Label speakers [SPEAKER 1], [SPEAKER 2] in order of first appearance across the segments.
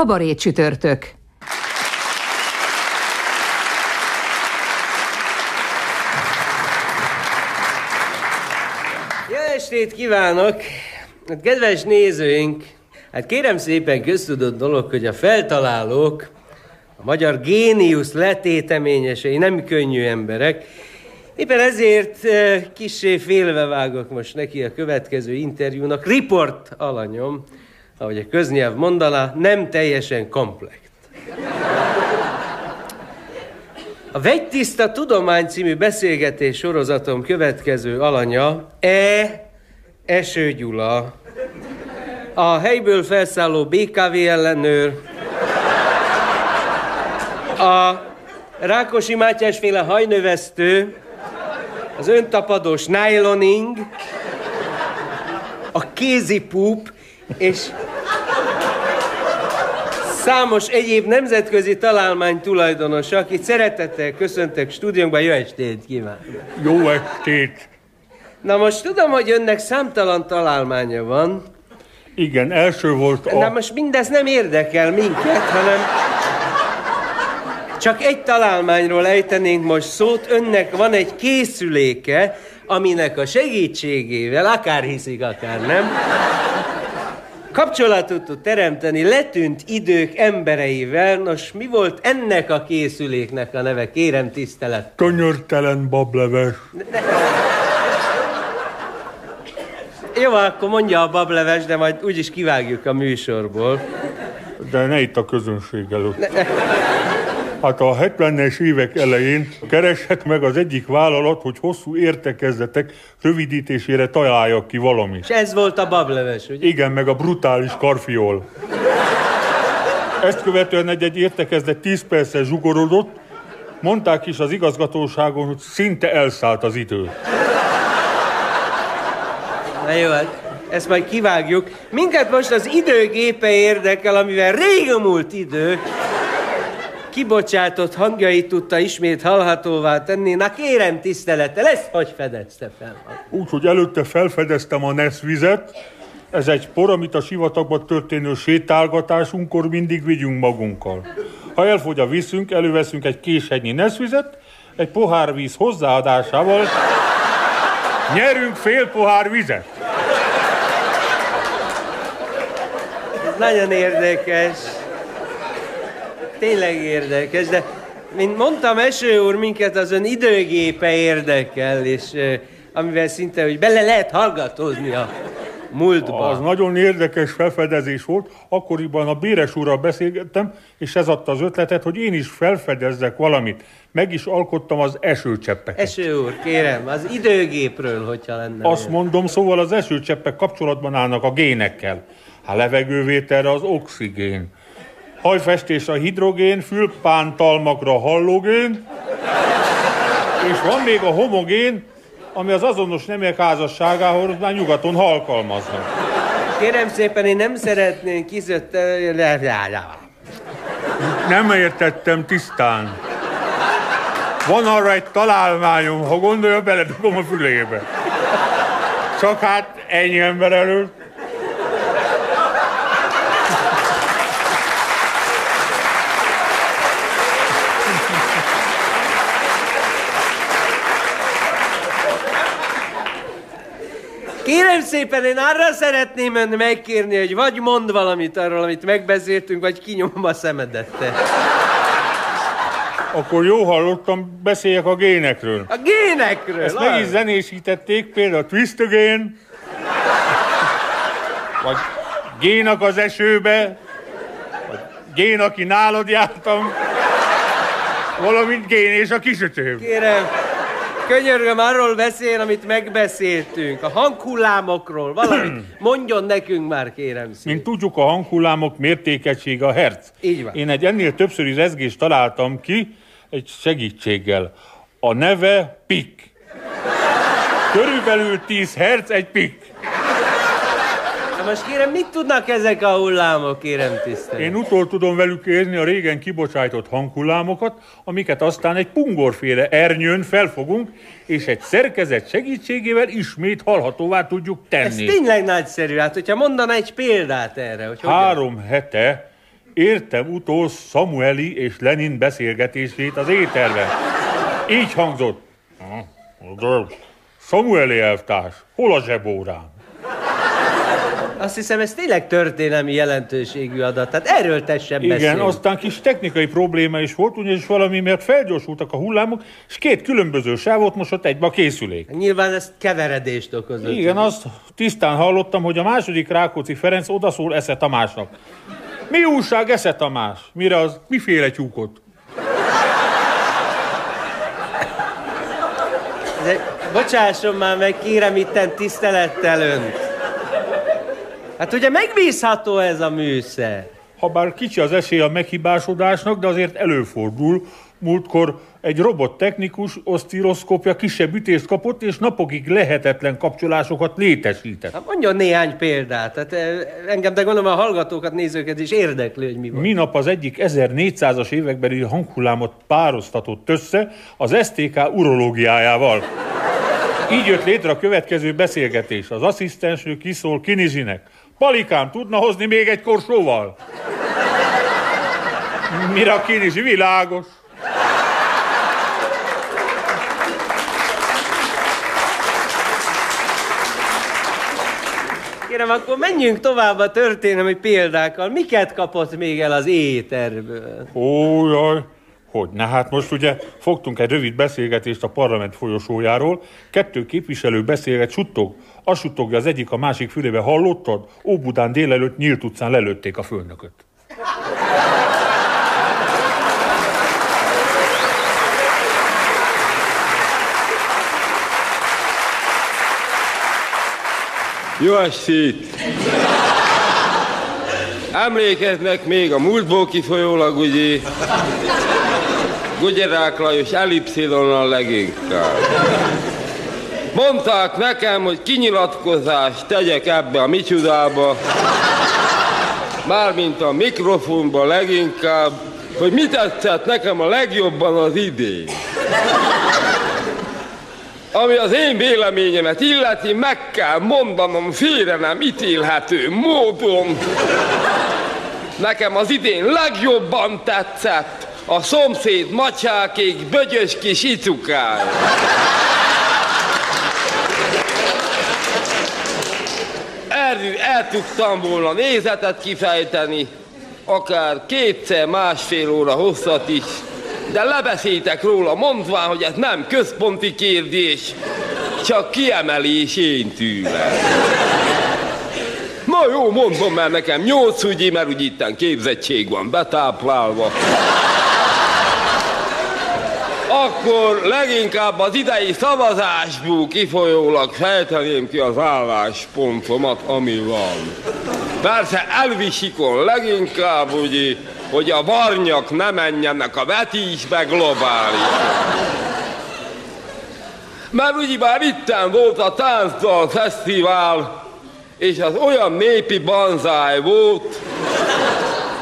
[SPEAKER 1] Kabaré csütörtök.
[SPEAKER 2] Jó estét kívánok! Hát, kedves nézőink, hát kérem szépen köztudott dolog, hogy a feltalálók, a magyar géniusz letéteményesei nem könnyű emberek, Éppen ezért eh, kissé félve vágok most neki a következő interjúnak. Report alanyom, ahogy a köznyelv mondaná, nem teljesen komplekt. A Vegytiszta Tudomány című beszélgetés sorozatom következő alanya E. Eső Gyula. A helyből felszálló BKV ellenőr, a Rákosi Mátyás féle hajnövesztő, az öntapadós nyloning, a kézipúp és számos egyéb nemzetközi találmány tulajdonosa, akit szeretettel köszöntök stúdiónkban. Jó estét kívánok!
[SPEAKER 3] Jó estét!
[SPEAKER 2] Na most tudom, hogy önnek számtalan találmánya van.
[SPEAKER 3] Igen, első volt a...
[SPEAKER 2] Na most mindez nem érdekel minket, hanem csak egy találmányról ejtenénk most szót. Önnek van egy készüléke, aminek a segítségével, akár hiszik, akár nem, kapcsolatot tud teremteni letűnt idők embereivel. Nos, mi volt ennek a készüléknek a neve? Kérem tisztelet.
[SPEAKER 3] Könyörtelen bableves.
[SPEAKER 2] Jó, akkor mondja a bableves, de majd úgyis kivágjuk a műsorból.
[SPEAKER 3] De ne itt a közönség előtt. Hát a 70-es évek elején keresett meg az egyik vállalat, hogy hosszú értekezletek rövidítésére találjak ki valamit.
[SPEAKER 2] És ez volt a bableves, ugye?
[SPEAKER 3] Igen, meg a brutális karfiol. Ezt követően egy-egy értekezlet 10 perccel zsugorodott, mondták is az igazgatóságon, hogy szinte elszállt az idő.
[SPEAKER 2] Na jó, hát ezt majd kivágjuk. Minket most az időgépe érdekel, amivel rég múlt idő kibocsátott hangjait tudta ismét hallhatóvá tenni. Na kérem tisztelete, lesz, hogy fedezte fel?
[SPEAKER 3] Úgy, hogy előtte felfedeztem a NESZ vizet, ez egy por, amit a sivatagban történő sétálgatásunkkor mindig vigyünk magunkkal. Ha elfogy a vízünk, előveszünk egy késhegynyi neszvizet, egy pohár víz hozzáadásával nyerünk fél pohár vizet.
[SPEAKER 2] Ez nagyon érdekes. Tényleg érdekes, de mint mondtam, Eső úr, minket az ön időgépe érdekel, és amivel szinte, hogy bele lehet hallgatózni a múltba.
[SPEAKER 3] Az nagyon érdekes felfedezés volt. Akkoriban a Béres úrral beszélgettem, és ez adta az ötletet, hogy én is felfedezzek valamit. Meg is alkottam az esőcseppeket.
[SPEAKER 2] Eső úr, kérem, az időgépről, hogyha lenne.
[SPEAKER 3] Azt mondom, szóval az esőcseppek kapcsolatban állnak a génekkel. A levegővételre az oxigén. Hajfestés a hidrogén, fülpántalmakra hallogén, és van még a homogén, ami az azonos nemek házasságához már nyugaton alkalmaznak.
[SPEAKER 2] Kérem szépen, én nem szeretném kizött...
[SPEAKER 3] Nem értettem tisztán. Van arra egy találmányom, ha gondolja, beledugom a fülébe. Csak hát ennyi ember előtt.
[SPEAKER 2] Kérem szépen, én arra szeretném ön megkérni, hogy vagy mond valamit arról, amit megbeszéltünk, vagy kinyomom a szemedet te.
[SPEAKER 3] Akkor jó hallottam, beszéljek a génekről.
[SPEAKER 2] A génekről?
[SPEAKER 3] Ezt meg is zenésítették, például Twist Again, vagy Génak az esőbe, vagy Gén, aki nálad jártam, valamint Gén és a kisöcsém.
[SPEAKER 2] Kérem, könyörgöm, arról beszél, amit megbeszéltünk. A hanghullámokról. Valamit mondjon nekünk már, kérem szépen.
[SPEAKER 3] Mint tudjuk, a hanghullámok mértékegysége a herc.
[SPEAKER 2] Így van.
[SPEAKER 3] Én egy ennél többszöri rezgést találtam ki egy segítséggel. A neve Pik. Körülbelül 10 herc egy pik.
[SPEAKER 2] Na most kérem, mit tudnak ezek a hullámok, kérem tisztelt?
[SPEAKER 3] Én utol tudom velük érni a régen kibocsájtott hanghullámokat, amiket aztán egy pungorféle ernyőn felfogunk, és egy szerkezet segítségével ismét hallhatóvá tudjuk
[SPEAKER 2] Ez
[SPEAKER 3] tenni.
[SPEAKER 2] tényleg nagyszerű. Hát, hogyha mondana egy példát erre, hogy hogyan...
[SPEAKER 3] Három hete értem utol Samueli és Lenin beszélgetését az éterben. Így hangzott. Samueli elvtárs, hol a zsebórám?
[SPEAKER 2] Azt hiszem, ez tényleg történelmi jelentőségű adat. Tehát erről tessen
[SPEAKER 3] Igen,
[SPEAKER 2] beszélni.
[SPEAKER 3] aztán kis technikai probléma is volt, ugyanis valami miatt felgyorsultak a hullámok, és két különböző sávot mosott egybe a készülék.
[SPEAKER 2] Nyilván ez keveredést okozott.
[SPEAKER 3] Igen, azt tisztán hallottam, hogy a második Rákóczi Ferenc odaszól Esze Tamásnak. Mi újság Esze Tamás? Mire az miféle tyúkot?
[SPEAKER 2] De, bocsásson már meg, kérem itten tisztelettel önt. Hát ugye megbízható ez a műszer.
[SPEAKER 3] Habár kicsi az esély a meghibásodásnak, de azért előfordul. Múltkor egy robottechnikus osztiroszkópja kisebb ütést kapott, és napokig lehetetlen kapcsolásokat létesített.
[SPEAKER 2] Hát mondjon néhány példát. Hát eh, engem, de gondolom a hallgatókat, nézőket is érdekli, hogy mi van.
[SPEAKER 3] Minap az egyik 1400-as évekbeli hanghullámot pároztatott össze az STK urológiájával. Így jött létre a következő beszélgetés. Az asszisztenső kiszól Kinizsinek. Palikám, tudna hozni még egy korsóval? Mire a Kinizsi világos?
[SPEAKER 2] Kérem, akkor menjünk tovább a történelmi példákkal. Miket kapott még el az éterből?
[SPEAKER 3] Ó, jaj, hogy ne, hát most ugye fogtunk egy rövid beszélgetést a parlament folyosójáról, kettő képviselő beszélget, suttog, azt suttogja az egyik a másik fülébe, hallottad? Óbudán délelőtt nyílt utcán lelőtték a főnököt.
[SPEAKER 4] Jó estét! Emlékeznek még a múltból kifolyólag, ugye? Gugyerák Lajos ellipszilonnal leginkább. Mondták nekem, hogy kinyilatkozást tegyek ebbe a micsodába, mármint a mikrofonba leginkább, hogy mit tetszett nekem a legjobban az idén. Ami az én véleményemet illeti, meg kell mondanom félre nem ítélhető módon. Nekem az idén legjobban tetszett a szomszéd macsákék bögyös kis icukája. Erről el tudtam volna nézetet kifejteni, akár kétszer másfél óra hosszat is, de lebeszéltek róla, mondván, hogy ez nem központi kérdés, csak kiemelés én tőle. Na jó, mondom, mert nekem nyolc ügyi, mert úgy itten képzettség van betáplálva. Akkor leginkább az idei szavazásból kifolyólag fejteném ki az álláspontomat, ami van. Persze elvisikon leginkább, ugye, hogy a varnyak ne menjenek a vetésbe globális. Mert ugyebár itten volt a táncdal fesztivál, és az olyan népi banzáj volt,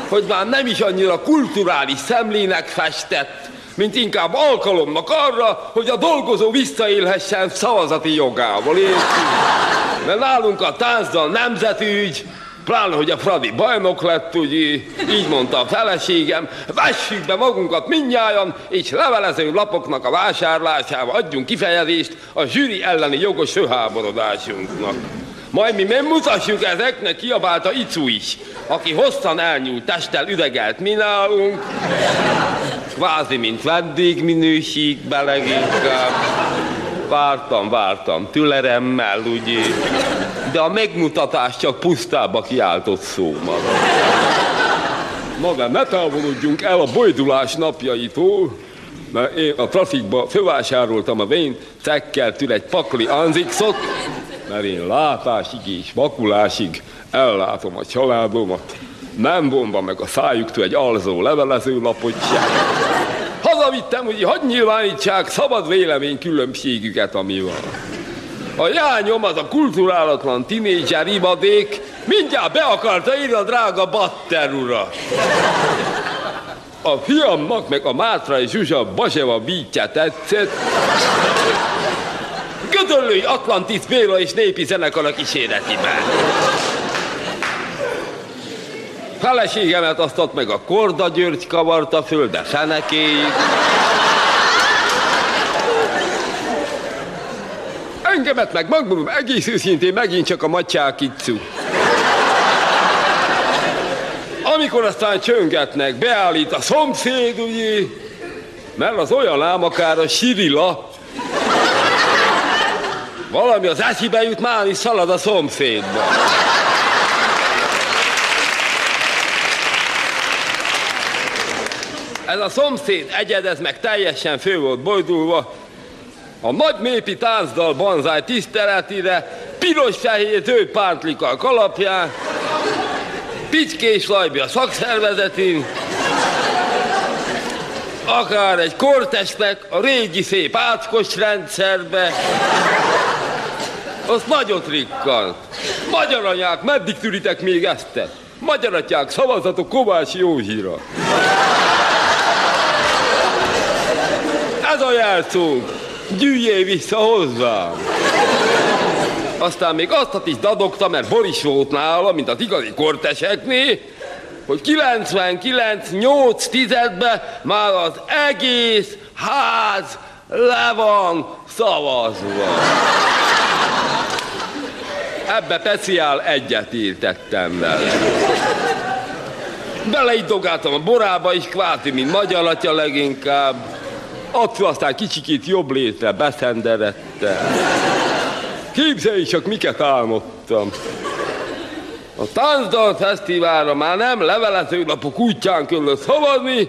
[SPEAKER 4] hogy már nem is annyira kulturális szemlének festett, mint inkább alkalomnak arra, hogy a dolgozó visszaélhessen szavazati jogával. Értjük? Mert nálunk a táncdal nemzetügy, pláne, hogy a Fradi bajnok lett, ugye, így mondta a feleségem, vessük be magunkat mindnyájan, és levelező lapoknak a vásárlásába adjunk kifejezést a zsűri elleni jogos fölháborodásunknak. Majd mi nem mutassuk ezeknek, kiabálta Icu is, aki hosszan elnyúlt testtel üdegelt mi nálunk, kvázi, mint vendégminőségbe leginkább. Vártam, vártam, tüleremmel, ugye, de a megmutatás csak pusztába kiáltott szó maga. De ne távolodjunk el a bojdulás napjaitól, Mert én a trafikba fővásároltam a vén tül egy pakli anzixot, mert én látásig és vakulásig ellátom a családomat. Nem bomba meg a szájuktól egy alzó levelező lapot sem. Hazavittem, hogy hadd nyilvánítsák szabad vélemény különbségüket, ami van. A jányom, az a kulturálatlan tinédzser ibadék, mindjárt be akarta írni a drága Batter ura. A fiamnak meg a Mátrai Zsuzsa Bazseva bítja tetszett. Gödöllői Atlantis Béla és népi zenekar a kísérletében. Feleségemet azt ott meg a Korda György kavarta föl, de fenekéig. Engemet meg magam egész őszintén megint csak a matyák itcu. Amikor aztán csöngetnek, beállít a szomszéd, ugye, mert az olyan ám akár a sirila, valami az eszibe jut, már is szalad a szomszédba. Ez a szomszéd egyedez meg teljesen fő volt bojdulva, a nagy népi táncdal banzáj tiszteletére piros-fehér tőpártlika kalapján, Picskés Lajbi a szakszervezetén, akár egy kortesnek a régi szép átkos rendszerbe, az nagyon rikkant. Magyar anyák, meddig tűritek még ezt? Magyar atyák, szavazatok Kovács Józsira. Jelszónk. Gyűjjél vissza hozzám! Aztán még azt is dadogta, mert Boris volt nála, mint az igazi korteseknél, hogy 99 8 tizedbe már az egész ház le van szavazva. Ebbe speciál egyet írtettem vele. Beleidogáltam a borába is, kváti, mint magyar atya leginkább. Attól aztán kicsikét jobb létre beszenderedtem. Képzelj csak, miket álmodtam. A Táncdal Fesztiválra már nem levelezőlapok útján kellett szavazni,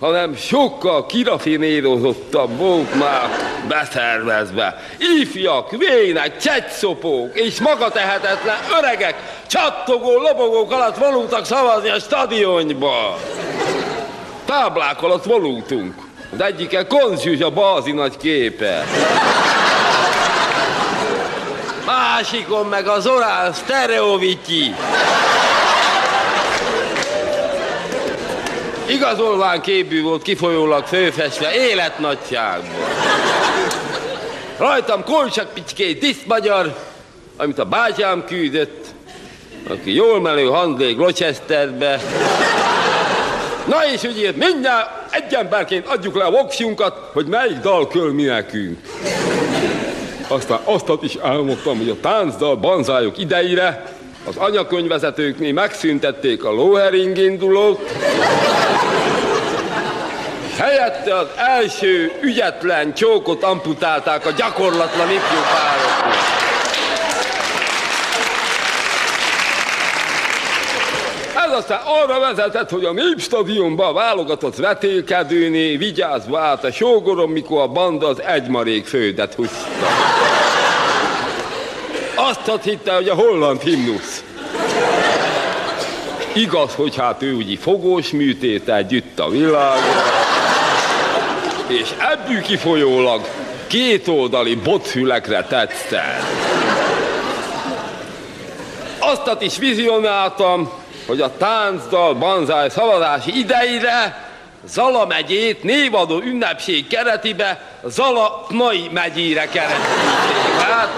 [SPEAKER 4] hanem sokkal kirafinérozottabb volt már beszervezve. Ifjak, vének, csetszopók és magatehetetlen öregek csattogó lobogók alatt vonultak szavazni a stadionba. Táblák alatt vonultunk. Az egyike Konzsűs a Bázi nagy képe. Másikon meg az Orán Stereovicsi. Igazolván képű volt kifolyólag főfestve, életnagyságban. Rajtam kolcsak picskét tiszt magyar, amit a bátyám küldött, aki jól menő handlék Rochesterbe. Na és ugye mindjárt egy emberként adjuk le a voksjunkat, hogy melyik dal köl mi nekünk. Aztán azt is elmondtam, hogy a táncdal banzályok idejére az anyakönyvezetőknél megszüntették a lóhering indulót, helyette az első ügyetlen csókot amputálták a gyakorlatlan ifjú pároknak. Aztán arra vezetett, hogy a Népstadionba válogatott vetélkedőné vigyázva át a sógorom, mikor a banda az egymarék fődet húzta. Azt hitte, hogy a holland himnusz. Igaz, hogy hát ő ugye fogós műtét együtt a világ, és ebből kifolyólag kétoldali botfülekre tetszett. Aztat is vizionáltam, hogy a táncdal banzáj szavazási idejére Zala megyét névadó ünnepség keretibe Zala mai megyére keresztülték. Hát,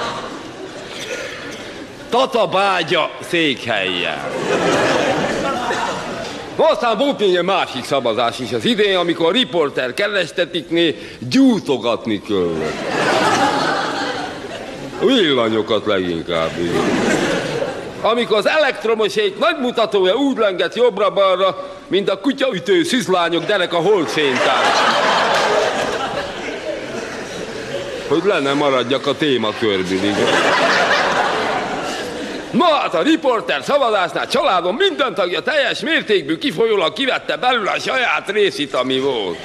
[SPEAKER 4] Tatabágya székhelye. Aztán volt még egy másik szavazás is az idén, amikor a riporter kerestetiknél gyújtogatni kellett. Villanyokat leginkább. Igen amikor az elektromosék nagy mutatója úgy lenget jobbra-balra, mint a kutyaütő szűzlányok derek a holdfénytár. Hogy lenne maradjak a témakörből, igen. Na hát a riporter szavazásnál családom minden tagja teljes mértékből kifolyólag kivette belőle a saját részét, ami volt.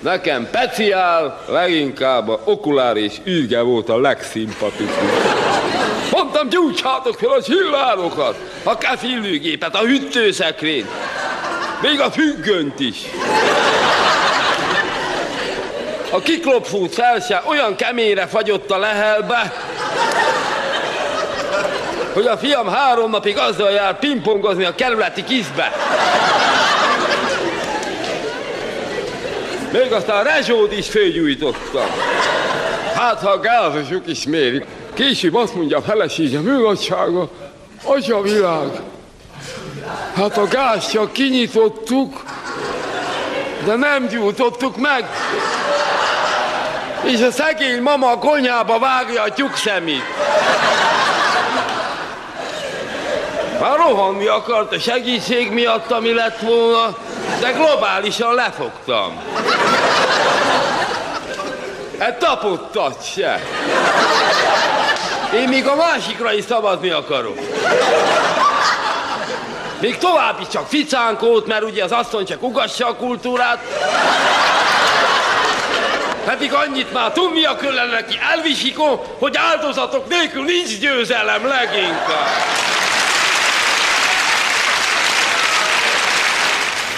[SPEAKER 4] Nekem Peciál leginkább a okulár és volt a legszimpatikus. Mondtam, gyújtsátok fel a csillárokat, a kefillőgépet, a hűtőszekrényt, még a függönt is. A kiklopfút felse olyan keményre fagyott a lehelbe, hogy a fiam három napig azzal jár pingpongozni a kerületi kizbe. Még aztán a rezsót is fölgyújtottam. Hát, ha a gázosok is mérik. Később azt mondja a felesége, műnagysága, atya világ. Hát a gáz csak kinyitottuk, de nem gyújtottuk meg. És a szegény mama a konyhába vágja a tyúkszemét. Már rohanni akart a segítség miatt, ami lett volna, de globálisan lefogtam. Egy tapottat se. Én még a másikra is szavazni akarok. Még további csak ficánkót, mert ugye az asszony csak ugassa a kultúrát. Pedig annyit már tudnia kellene neki elvisikó, hogy áldozatok nélkül nincs győzelem leginkább.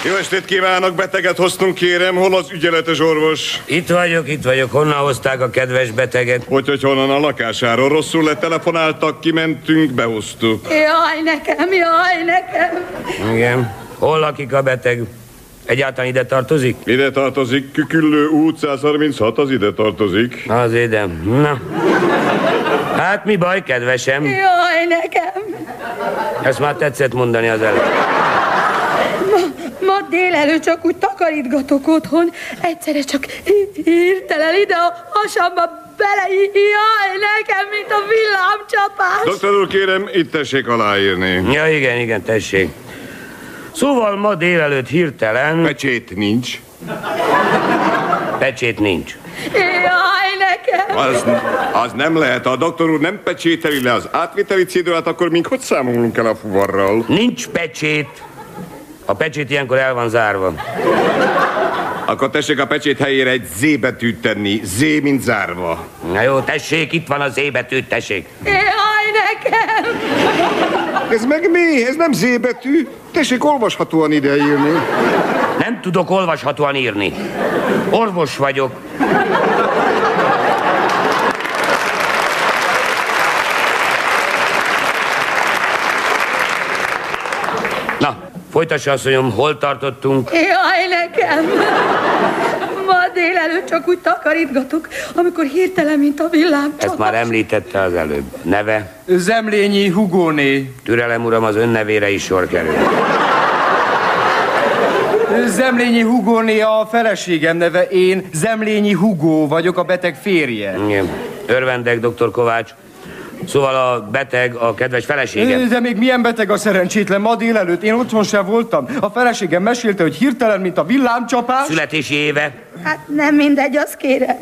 [SPEAKER 5] Jó estét kívánok, beteget hoztunk kérem, hol az ügyeletes orvos?
[SPEAKER 6] Itt vagyok, itt vagyok. Honnan hozták a kedves beteget?
[SPEAKER 5] Hogy, hogy honnan a lakásáról rosszul letelefonáltak, kimentünk, behoztuk.
[SPEAKER 7] Jaj, nekem, jaj, nekem.
[SPEAKER 6] Igen. Hol lakik a beteg? Egyáltalán ide tartozik?
[SPEAKER 5] Ide tartozik, Küküllő út 136, az ide tartozik.
[SPEAKER 6] Az ide. Na. Hát mi baj, kedvesem?
[SPEAKER 7] Jaj, nekem.
[SPEAKER 6] Ezt már tetszett mondani az előtt.
[SPEAKER 7] Ma, délelőtt csak úgy takarítgatok otthon, egyszerre csak hirtelen ide a hasamba bele, jaj, nekem, mint a villámcsapás.
[SPEAKER 5] Doktor úr, kérem, itt tessék aláírni.
[SPEAKER 6] Ja, igen, igen, tessék. Szóval ma délelőtt hirtelen...
[SPEAKER 5] Pecsét nincs.
[SPEAKER 6] Pecsét nincs.
[SPEAKER 7] Jaj, nekem.
[SPEAKER 5] Az, az nem lehet, a doktor úr nem pecsételi le az átviteli cédulát, akkor mink hogy számolunk el a fuvarral?
[SPEAKER 6] Nincs pecsét. A pecsét ilyenkor el van zárva.
[SPEAKER 5] Akkor tessék a pecsét helyére egy Z betűt tenni. Z, mint zárva.
[SPEAKER 6] Na jó, tessék, itt van a Z betű, tessék.
[SPEAKER 7] Jaj, nekem.
[SPEAKER 5] Ez meg mi? Ez nem Z betű. Tessék olvashatóan ideírni.
[SPEAKER 6] Nem tudok olvashatóan írni. Orvos vagyok. Na, folytassa asszonyom, hol tartottunk?
[SPEAKER 7] Jaj, nekem. Ma délelőtt csak úgy takarítgatok, amikor hirtelen, mint a villámcsapás.
[SPEAKER 6] Ezt már említette az előbb. Neve?
[SPEAKER 8] Zemlényi Hugóné.
[SPEAKER 6] Türelem, uram, az ön nevére is sor kerül.
[SPEAKER 8] Zemlényi Hugóné a feleségem neve, én Zemlényi Hugó vagyok, a beteg férje.
[SPEAKER 6] Igen. Örvendek, doktor Kovács. Szóval a beteg, a kedves felesége.
[SPEAKER 8] De még milyen beteg a szerencsétlen ma délelőtt? Én otthon sem voltam. A feleségem mesélte, hogy hirtelen, mint a villámcsapás.
[SPEAKER 6] Születési éve.
[SPEAKER 7] Hát nem mindegy, azt kérem.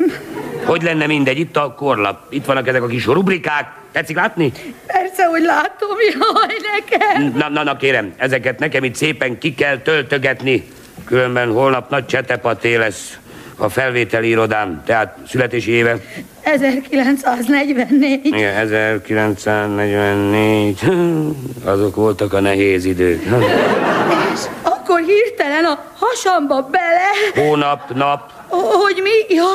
[SPEAKER 6] Hogy lenne mindegy? Itt a korlap. Itt vannak ezek a kis rubrikák. Tetszik látni?
[SPEAKER 7] Persze, hogy látom, jaj, nekem.
[SPEAKER 6] Na, na, na kérem, ezeket nekem itt szépen ki kell töltögetni. Különben holnap nagy csetepaté lesz a felvételi irodám, tehát születési éve.
[SPEAKER 7] 1944.
[SPEAKER 6] Igen, 1944. Azok voltak a nehéz idők.
[SPEAKER 7] És akkor hirtelen a hasamba bele...
[SPEAKER 6] Hónap, nap.
[SPEAKER 7] Hogy mi? Ja,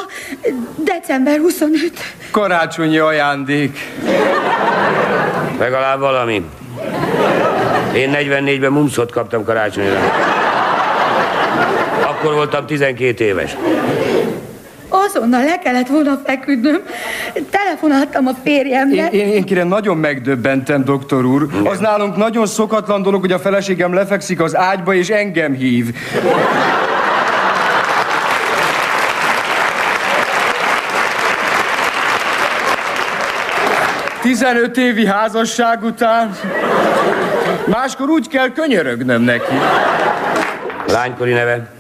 [SPEAKER 7] december 25.
[SPEAKER 8] Karácsonyi ajándék.
[SPEAKER 6] Legalább valami. Én 44-ben mumszot kaptam karácsonyra. Akkor voltam 12 éves.
[SPEAKER 7] Azonnal le kellett volna feküdnöm. Telefonáltam a férjemnek.
[SPEAKER 8] Én, én, én kérem, nagyon megdöbbentem, doktor úr. Az nálunk nagyon szokatlan dolog, hogy a feleségem lefekszik az ágyba, és engem hív. 15 évi házasság után máskor úgy kell könyörögnöm neki.
[SPEAKER 6] Lánykori neve?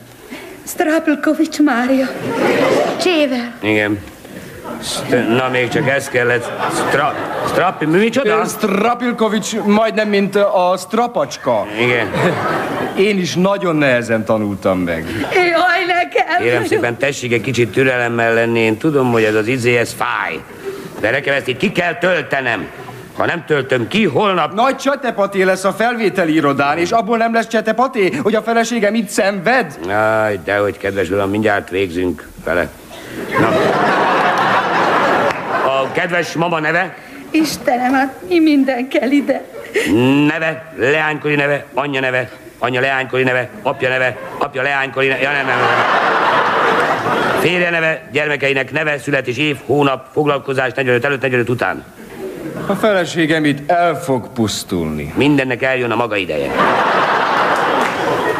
[SPEAKER 7] Strapelkovics Mária. Csével.
[SPEAKER 6] Igen. St- Na, még csak ez kellett. Stra... Strappi, mi micsoda?
[SPEAKER 8] Strapilkovics majdnem, mint a strapacska.
[SPEAKER 6] Igen.
[SPEAKER 8] Én is nagyon nehezen tanultam meg.
[SPEAKER 7] Jaj, nekem!
[SPEAKER 6] Kérem szépen, tessék egy kicsit türelemmel lenni. Én tudom, hogy ez az izé, ez fáj. De nekem ezt így ki kell töltenem. Ha nem töltöm ki, holnap...
[SPEAKER 8] Nagy csetepaté lesz a felvételi irodán, és abból nem lesz csetepaté, hogy a feleségem itt szenved?
[SPEAKER 6] Aj, dehogy, kedves uram, mindjárt végzünk vele. Na. A kedves mama neve?
[SPEAKER 7] Istenem, hát mi minden kell ide?
[SPEAKER 6] Neve, leánykori neve, anyja neve, anyja leánykori neve, apja neve, apja leánykori neve, ja nem, nem, nem. Férje neve, gyermekeinek neve, születés év, hónap, foglalkozás 45 előtt, 45 után.
[SPEAKER 8] A feleségem itt el fog pusztulni.
[SPEAKER 6] Mindennek eljön a maga ideje.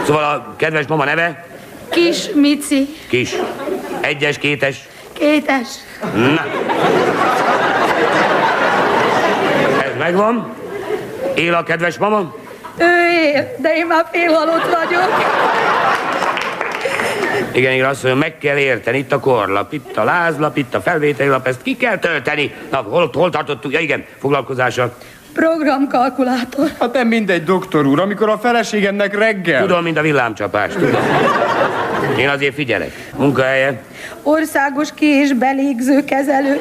[SPEAKER 6] Szóval a kedves mama neve?
[SPEAKER 7] Kis Mici,
[SPEAKER 6] Kis. Egyes, kétes.
[SPEAKER 7] kétes.
[SPEAKER 6] Na. Ez megvan. Él a kedves mama?
[SPEAKER 7] Ő él, de én már félhalott vagyok.
[SPEAKER 6] Igen, igen, azt mondja, meg kell érteni, itt a korlap, itt a lázlap, itt a felvételi lap, ezt ki kell tölteni. Na, hol, hol tartottuk? Ja igen, foglalkozása.
[SPEAKER 7] Programkalkulátor.
[SPEAKER 8] Hát nem mindegy, doktor úr, amikor a feleségemnek reggel...
[SPEAKER 6] Tudom, mint a villámcsapás, tudom. Én azért figyelek. Munkahelye?
[SPEAKER 7] Országos ki- és belégző kezelő,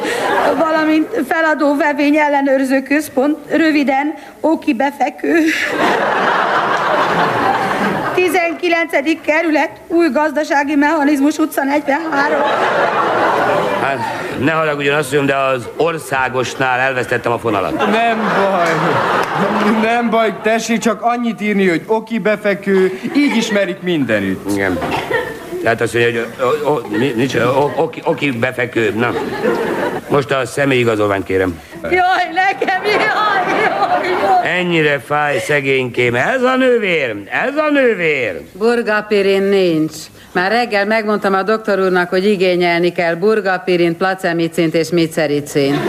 [SPEAKER 7] valamint feladó vevény ellenőrző központ, röviden Oki befekő. 19. kerület, új gazdasági mechanizmus utca 43.
[SPEAKER 6] Hát, ne haragudjon, mondjam, de az országosnál elvesztettem a fonalat.
[SPEAKER 8] Nem baj. Nem baj, tessék csak annyit írni, hogy oki befekő, így ismerik mindenütt.
[SPEAKER 6] Igen. Tehát azt mondja, hogy o, o, nincs, o, oki, oki befekő. Na, most a személyigazolványt kérem.
[SPEAKER 7] Jaj, nekem, jaj, jaj, jaj.
[SPEAKER 6] Ennyire fáj szegénykém. Ez a nővér, ez a nővér.
[SPEAKER 1] Burgapirin nincs. Már reggel megmondtam a doktor úrnak, hogy igényelni kell burgapirint, placemicint és micericint.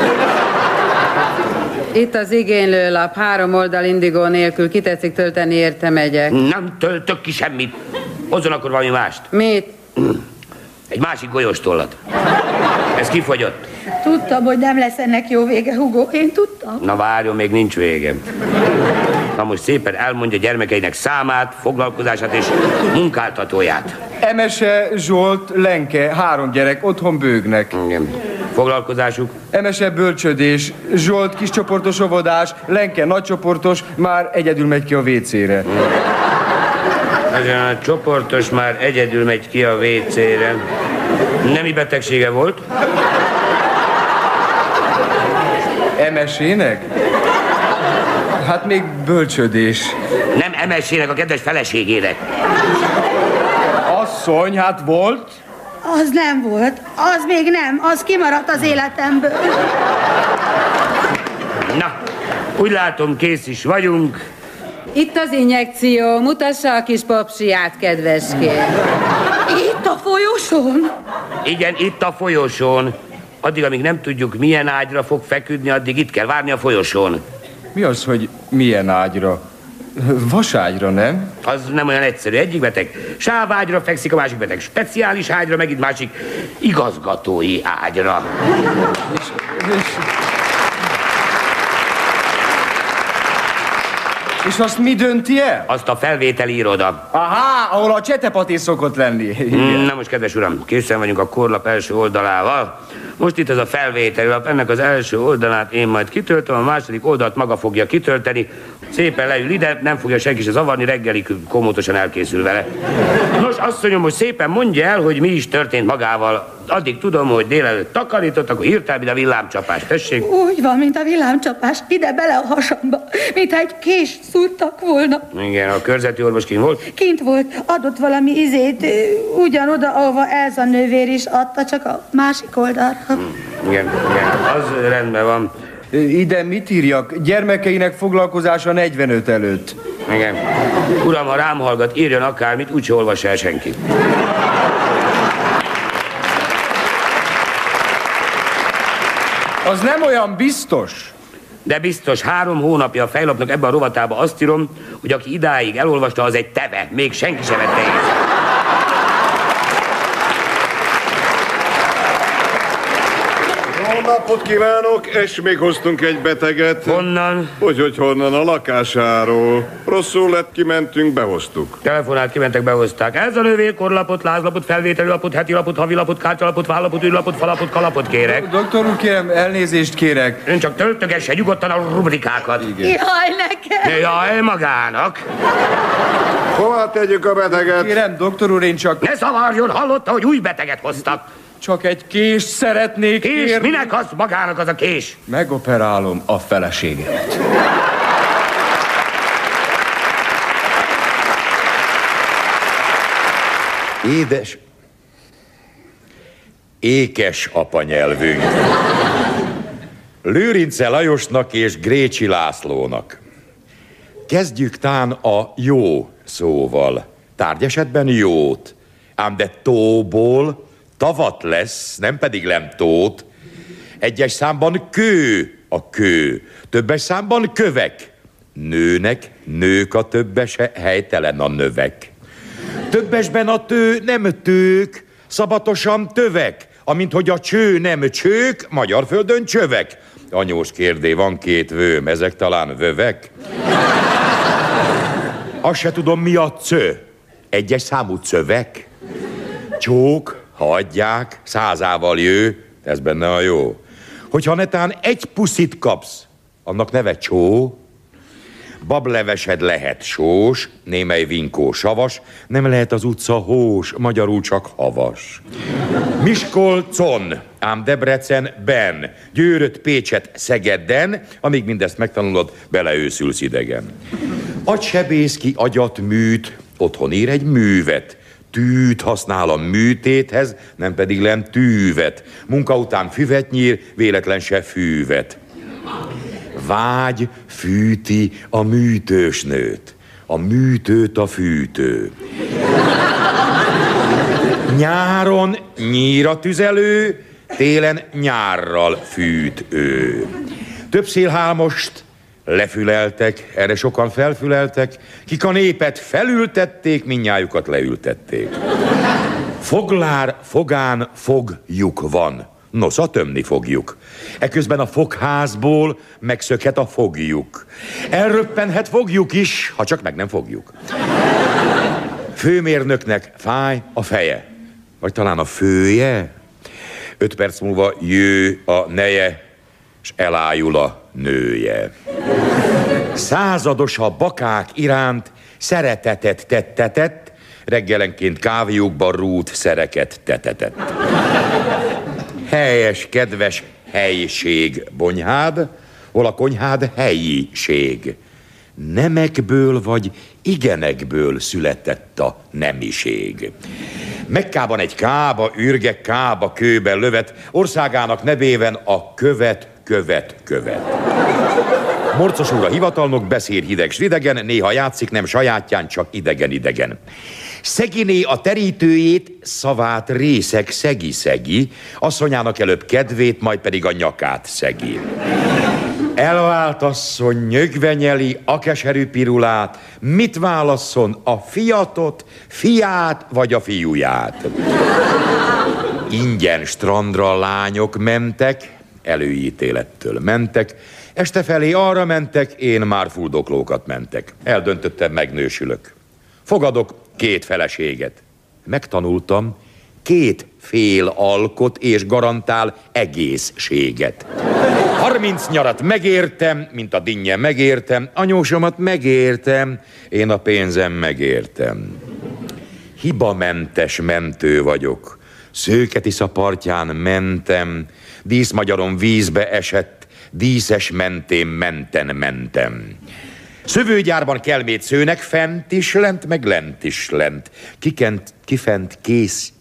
[SPEAKER 1] Itt az igénylőlap, három oldal indigó nélkül, ki tetszik tölteni, érte megyek.
[SPEAKER 6] Nem töltök ki semmit. Hozzon akkor valami mást.
[SPEAKER 1] Mit?
[SPEAKER 6] Egy másik golyóstollat. Ez kifogyott.
[SPEAKER 7] Tudtam, hogy nem lesz ennek jó vége, Hugo. Én tudtam.
[SPEAKER 6] Na várjon, még nincs vége. Na most szépen elmondja gyermekeinek számát, foglalkozását és munkáltatóját.
[SPEAKER 8] Emese, Zsolt, Lenke, három gyerek, otthon bőgnek.
[SPEAKER 6] Igen. Foglalkozásuk?
[SPEAKER 8] Emese bölcsödés, Zsolt kiscsoportos óvodás, Lenke nagycsoportos, már egyedül megy ki a WC-re.
[SPEAKER 6] Nagyon a csoportos már egyedül megy ki a WC-re. Nemi betegsége volt?
[SPEAKER 8] Emesének? Hát még bölcsödés.
[SPEAKER 6] Nem emesének a kedves feleségének.
[SPEAKER 8] Asszony, hát volt?
[SPEAKER 7] Az nem volt. Az még nem. Az kimaradt az életemből.
[SPEAKER 6] Na, úgy látom, kész is vagyunk.
[SPEAKER 1] Itt az injekció, mutassa a kis popsiát, kedveském.
[SPEAKER 7] Itt a folyosón?
[SPEAKER 6] Igen, itt a folyosón. Addig, amíg nem tudjuk, milyen ágyra fog feküdni, addig itt kell várni a folyosón.
[SPEAKER 8] Mi az, hogy milyen ágyra? Vaságyra, nem?
[SPEAKER 6] Az nem olyan egyszerű. Egyik beteg sávágyra fekszik, a másik beteg speciális ágyra, megint másik igazgatói ágyra.
[SPEAKER 8] És, és... És azt mi dönti el?
[SPEAKER 6] Azt a felvételi iroda.
[SPEAKER 8] Aha, ahol a csetepaté szokott lenni.
[SPEAKER 6] Mm, Na most, kedves uram, készen vagyunk a korlap első oldalával. Most itt ez a felvételi lap, ennek az első oldalát én majd kitöltöm, a második oldalt maga fogja kitölteni. Szépen leül ide, nem fogja senki se zavarni, reggelig komótosan elkészül vele. Nos, asszonyom, most szépen mondja el, hogy mi is történt magával. Addig tudom, hogy délelőtt takarított, akkor írtál, mint a villámcsapás. Tessék.
[SPEAKER 7] Úgy van, mint a villámcsapás, ide bele a hasamba, mint egy kés szúrtak volna.
[SPEAKER 6] Igen, a körzeti orvos kint volt.
[SPEAKER 7] Kint volt, adott valami izét, ugyanoda, ahova Elza nővér is adta, csak a másik oldalra.
[SPEAKER 6] Igen, igen, az rendben van.
[SPEAKER 8] Ide mit írjak? Gyermekeinek foglalkozása 45 előtt.
[SPEAKER 6] Igen. Uram, ha rám hallgat, írjon akármit, úgyse olvas el senki.
[SPEAKER 8] Az nem olyan biztos.
[SPEAKER 6] De biztos három hónapja a fejlapnak ebben a rovatába azt írom, hogy aki idáig elolvasta, az egy teve. Még senki sem vette észre.
[SPEAKER 5] Jó napot kívánok, és még hoztunk egy beteget.
[SPEAKER 6] Honnan?
[SPEAKER 5] Hogy, hogy honnan? A lakásáról. Rosszul lett, kimentünk, behoztuk.
[SPEAKER 6] Telefonált, kimentek, behozták. Ez a nővér korlapot, lázlapot, felvételi lapot, heti lapot, havi lapot, kártyalapot, vállapot, űrlapot, falapot, kalapot kérek.
[SPEAKER 8] Doktor úr, kérem, elnézést kérek.
[SPEAKER 6] Ön csak töltögesse nyugodtan a rubrikákat.
[SPEAKER 8] Igen.
[SPEAKER 7] Jaj, nekem!
[SPEAKER 6] Jaj, magának.
[SPEAKER 5] Hova tegyük a beteget?
[SPEAKER 8] Kérem, doktor úr, én csak...
[SPEAKER 6] Ne szavarjon, hallotta, hogy új beteget hoztak.
[SPEAKER 8] Csak egy kést szeretnék
[SPEAKER 6] Kés,
[SPEAKER 8] kérni.
[SPEAKER 6] minek az magának az a kés?
[SPEAKER 8] Megoperálom a feleségemet.
[SPEAKER 9] Édes, ékes apanyelvünk. Lőrince Lajosnak és Grécsi Lászlónak. Kezdjük tán a jó szóval. Tárgyesetben jót. Ám de tóból tavat lesz, nem pedig lemtót. Egyes számban kő a kő, többes számban kövek. Nőnek nők a többese, helytelen a növek. Többesben a tő nem tők, szabatosan tövek, amint hogy a cső nem csők, magyar földön csövek. Anyós kérdé, van két vőm, ezek talán vövek? Azt se tudom, mi a cő. Egyes számú cövek? Csók, ha adják, százával jő, ez benne a jó. Hogyha netán egy puszit kapsz, annak neve csó, Bablevesed lehet sós, némely vinkó savas, nem lehet az utca hós, magyarul csak havas. Miskolcon, ám Debrecen ben, Győröt, Pécset, Szegedden, amíg mindezt megtanulod, beleőszülsz idegen. Agysebész ki agyat műt, otthon ír egy művet, tűt használ a műtéthez, nem pedig len tűvet. Munka után füvet nyír, véletlen se fűvet. Vágy fűti a műtős nőt, a műtőt a fűtő. Nyáron nyíra tüzelő, télen nyárral fűt ő. Több szélhámost lefüleltek, erre sokan felfüleltek, kik a népet felültették, minnyájukat leültették. Foglár fogán fogjuk van, nosza tömni fogjuk. Eközben a fogházból megszökhet a fogjuk. Elröppenhet fogjuk is, ha csak meg nem fogjuk. Főmérnöknek fáj a feje, vagy talán a fője. Öt perc múlva jő a neje, és elájul a nője. Százados a bakák iránt szeretetet tettetett, reggelenként kávéjukban rút szereket tetetett. Helyes, kedves helység bonyhád, hol a konyhád helyiség. Nemekből vagy igenekből született a nemiség. Mekkában egy kába, ürge kába kőben lövet, országának nevében a követ, követ, követ. Morcos úr a hivatalnok beszél hideg s ridegen, néha játszik nem sajátján, csak idegen-idegen. Szeginé a terítőjét, szavát részek szegi-szegi, asszonyának előbb kedvét, majd pedig a nyakát szegi. Elvált asszony nyögve nyeli a keserű pirulát, mit válasszon, a fiatot, fiát vagy a fiúját? Ingyen strandra lányok mentek, előítélettől mentek, este felé arra mentek, én már fuldoklókat mentek. Eldöntöttem, megnősülök. Fogadok két feleséget. Megtanultam, két fél alkot és garantál egészséget. Harminc nyarat megértem, mint a dinnye megértem, anyósomat megértem, én a pénzem megértem. Hibamentes mentő vagyok. Szőketisza partján mentem, díszmagyaron vízbe esett, díszes mentén menten mentem. Szövőgyárban kelmét szőnek, fent is lent, meg lent is lent. Kikent, kifent, kész.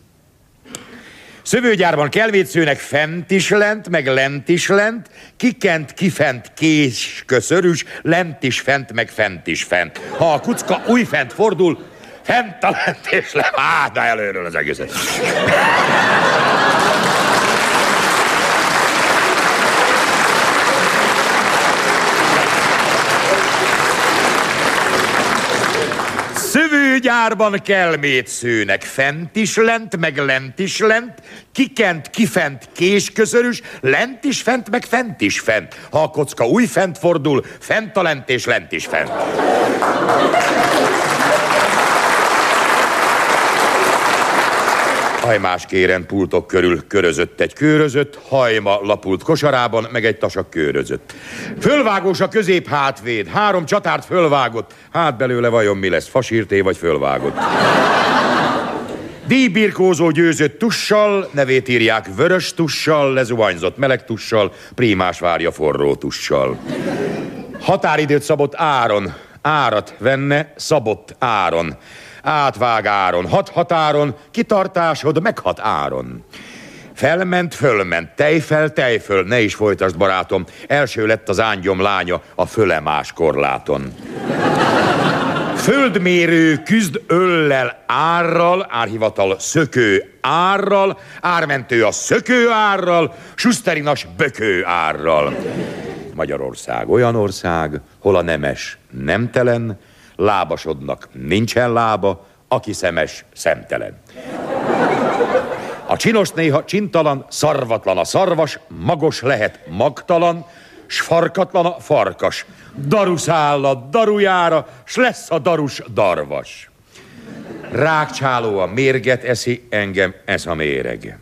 [SPEAKER 9] Szövőgyárban kelmét szőnek, fent is lent, meg lent is lent. Kikent, kifent, kés, köszörűs, lent is fent, meg fent is fent. Ha a kucka újfent fordul, fent a lent és le. Á, de előről az egészet. Szövőgyárban kelmét szőnek, fent is lent, meg lent is lent, kikent, kifent, késközörös, lent is fent, meg fent is fent. Ha a kocka új fent fordul, fent a lent és lent is fent. Hajmás kéren pultok körül körözött egy körözött, hajma lapult kosarában, meg egy tasak körözött. Fölvágós a közép hátvéd, három csatárt fölvágott, hát belőle vajon mi lesz, fasírté vagy fölvágott. Díjbirkózó győzött tussal, nevét írják vörös tussal, lezuhanyzott meleg tussal, prímás várja forró tussal. Határidőt szabott áron, árat venne szabott áron. Átvág áron, hat határon, kitartásod meghat áron. Felment, fölment, tejfel, tejföl, ne is folytasd, barátom. Első lett az ángyom lánya a fölemás korláton. Földmérő küzd öllel árral, árhivatal szökő árral, ármentő a szökő árral, susterinas bökő árral. Magyarország olyan ország, hol a nemes nemtelen, lábasodnak nincsen lába, aki szemes szemtelen. A csinos néha csintalan, szarvatlan a szarvas, magos lehet magtalan, s farkatlan a farkas. Darusz áll a darujára, s lesz a darus darvas. Rákcsáló a mérget eszi, engem ez a méreg.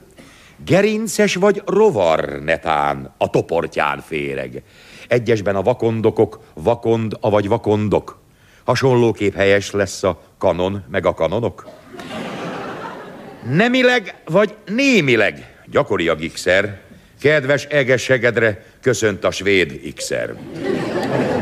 [SPEAKER 9] Gerinces vagy rovar netán, a toportján féreg. Egyesben a vakondokok, vakond, avagy vakondok. Hasonlóképp helyes lesz a kanon, meg a kanonok. Nemileg vagy némileg gyakori a gigszer, kedves egesegedre köszönt a svéd xer.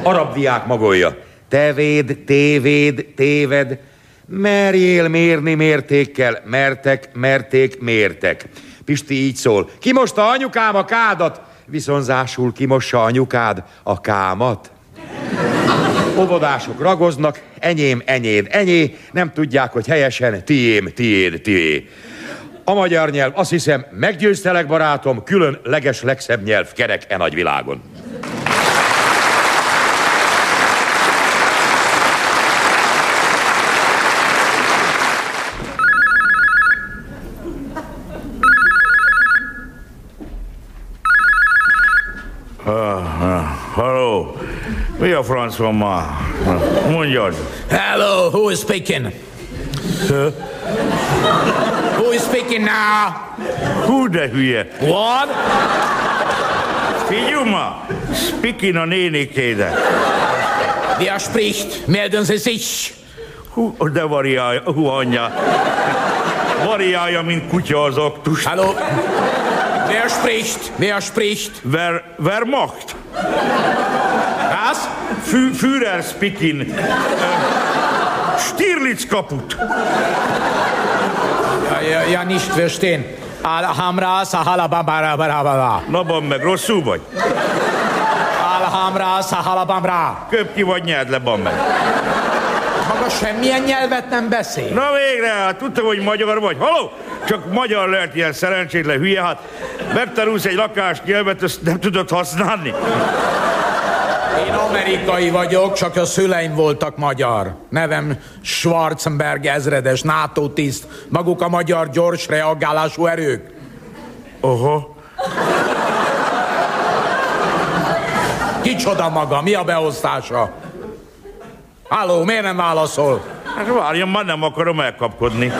[SPEAKER 9] Arab diák magolja, tevéd, tévéd, téved, merjél mérni mértékkel, mertek, merték, mértek. Pisti így szól, kimosta anyukám a kádat, viszonzásul kimossa anyukád a kámat. Óvodások ragoznak, enyém, enyéd, enyé, nem tudják, hogy helyesen tiém, tiéd, tié. A magyar nyelv, azt hiszem, meggyőztelek, barátom, külön leges legszebb nyelv kerek e nagy világon.
[SPEAKER 10] Halló, mi a franc van ma? Mondjad.
[SPEAKER 11] Hello, who is speaking? Who is speaking now?
[SPEAKER 10] Hú, de hülye.
[SPEAKER 11] What?
[SPEAKER 10] Figyelj speaking a nénikéde.
[SPEAKER 11] Wer spricht? Melden Sie sich.
[SPEAKER 10] Hú, de variálja, hú, anyja. Variálja, mint kutya az aktus.
[SPEAKER 11] Hallo? Wer spricht? Wer spricht?
[SPEAKER 10] Wer, wer macht?
[SPEAKER 11] Was?
[SPEAKER 10] Fü Führer speaking. Äh, Stirlitz kaput.
[SPEAKER 11] Ja, ja, ja, nicht verstehen. Alhamra sahalabambara.
[SPEAKER 10] Na, meg rosszul vagy?
[SPEAKER 11] Alhamra sahalabambra.
[SPEAKER 10] Köp ki vagy nyerd le, meg.
[SPEAKER 11] Maga semmilyen nyelvet nem beszél.
[SPEAKER 10] Na végre, hát tudtam, hogy magyar vagy. Haló? Csak magyar lehet ilyen szerencsétlen hülye, hát megtanulsz egy lakás nyelvet, ezt nem tudod használni.
[SPEAKER 11] Én amerikai vagyok, csak a szüleim voltak magyar. Nevem Schwarzenberg ezredes, NATO tiszt. Maguk a magyar gyors reagálású erők.
[SPEAKER 10] Oho.
[SPEAKER 11] Kicsoda maga? Mi a beosztása? Háló, miért nem válaszol?
[SPEAKER 10] Hát várjon, már nem akarom elkapkodni.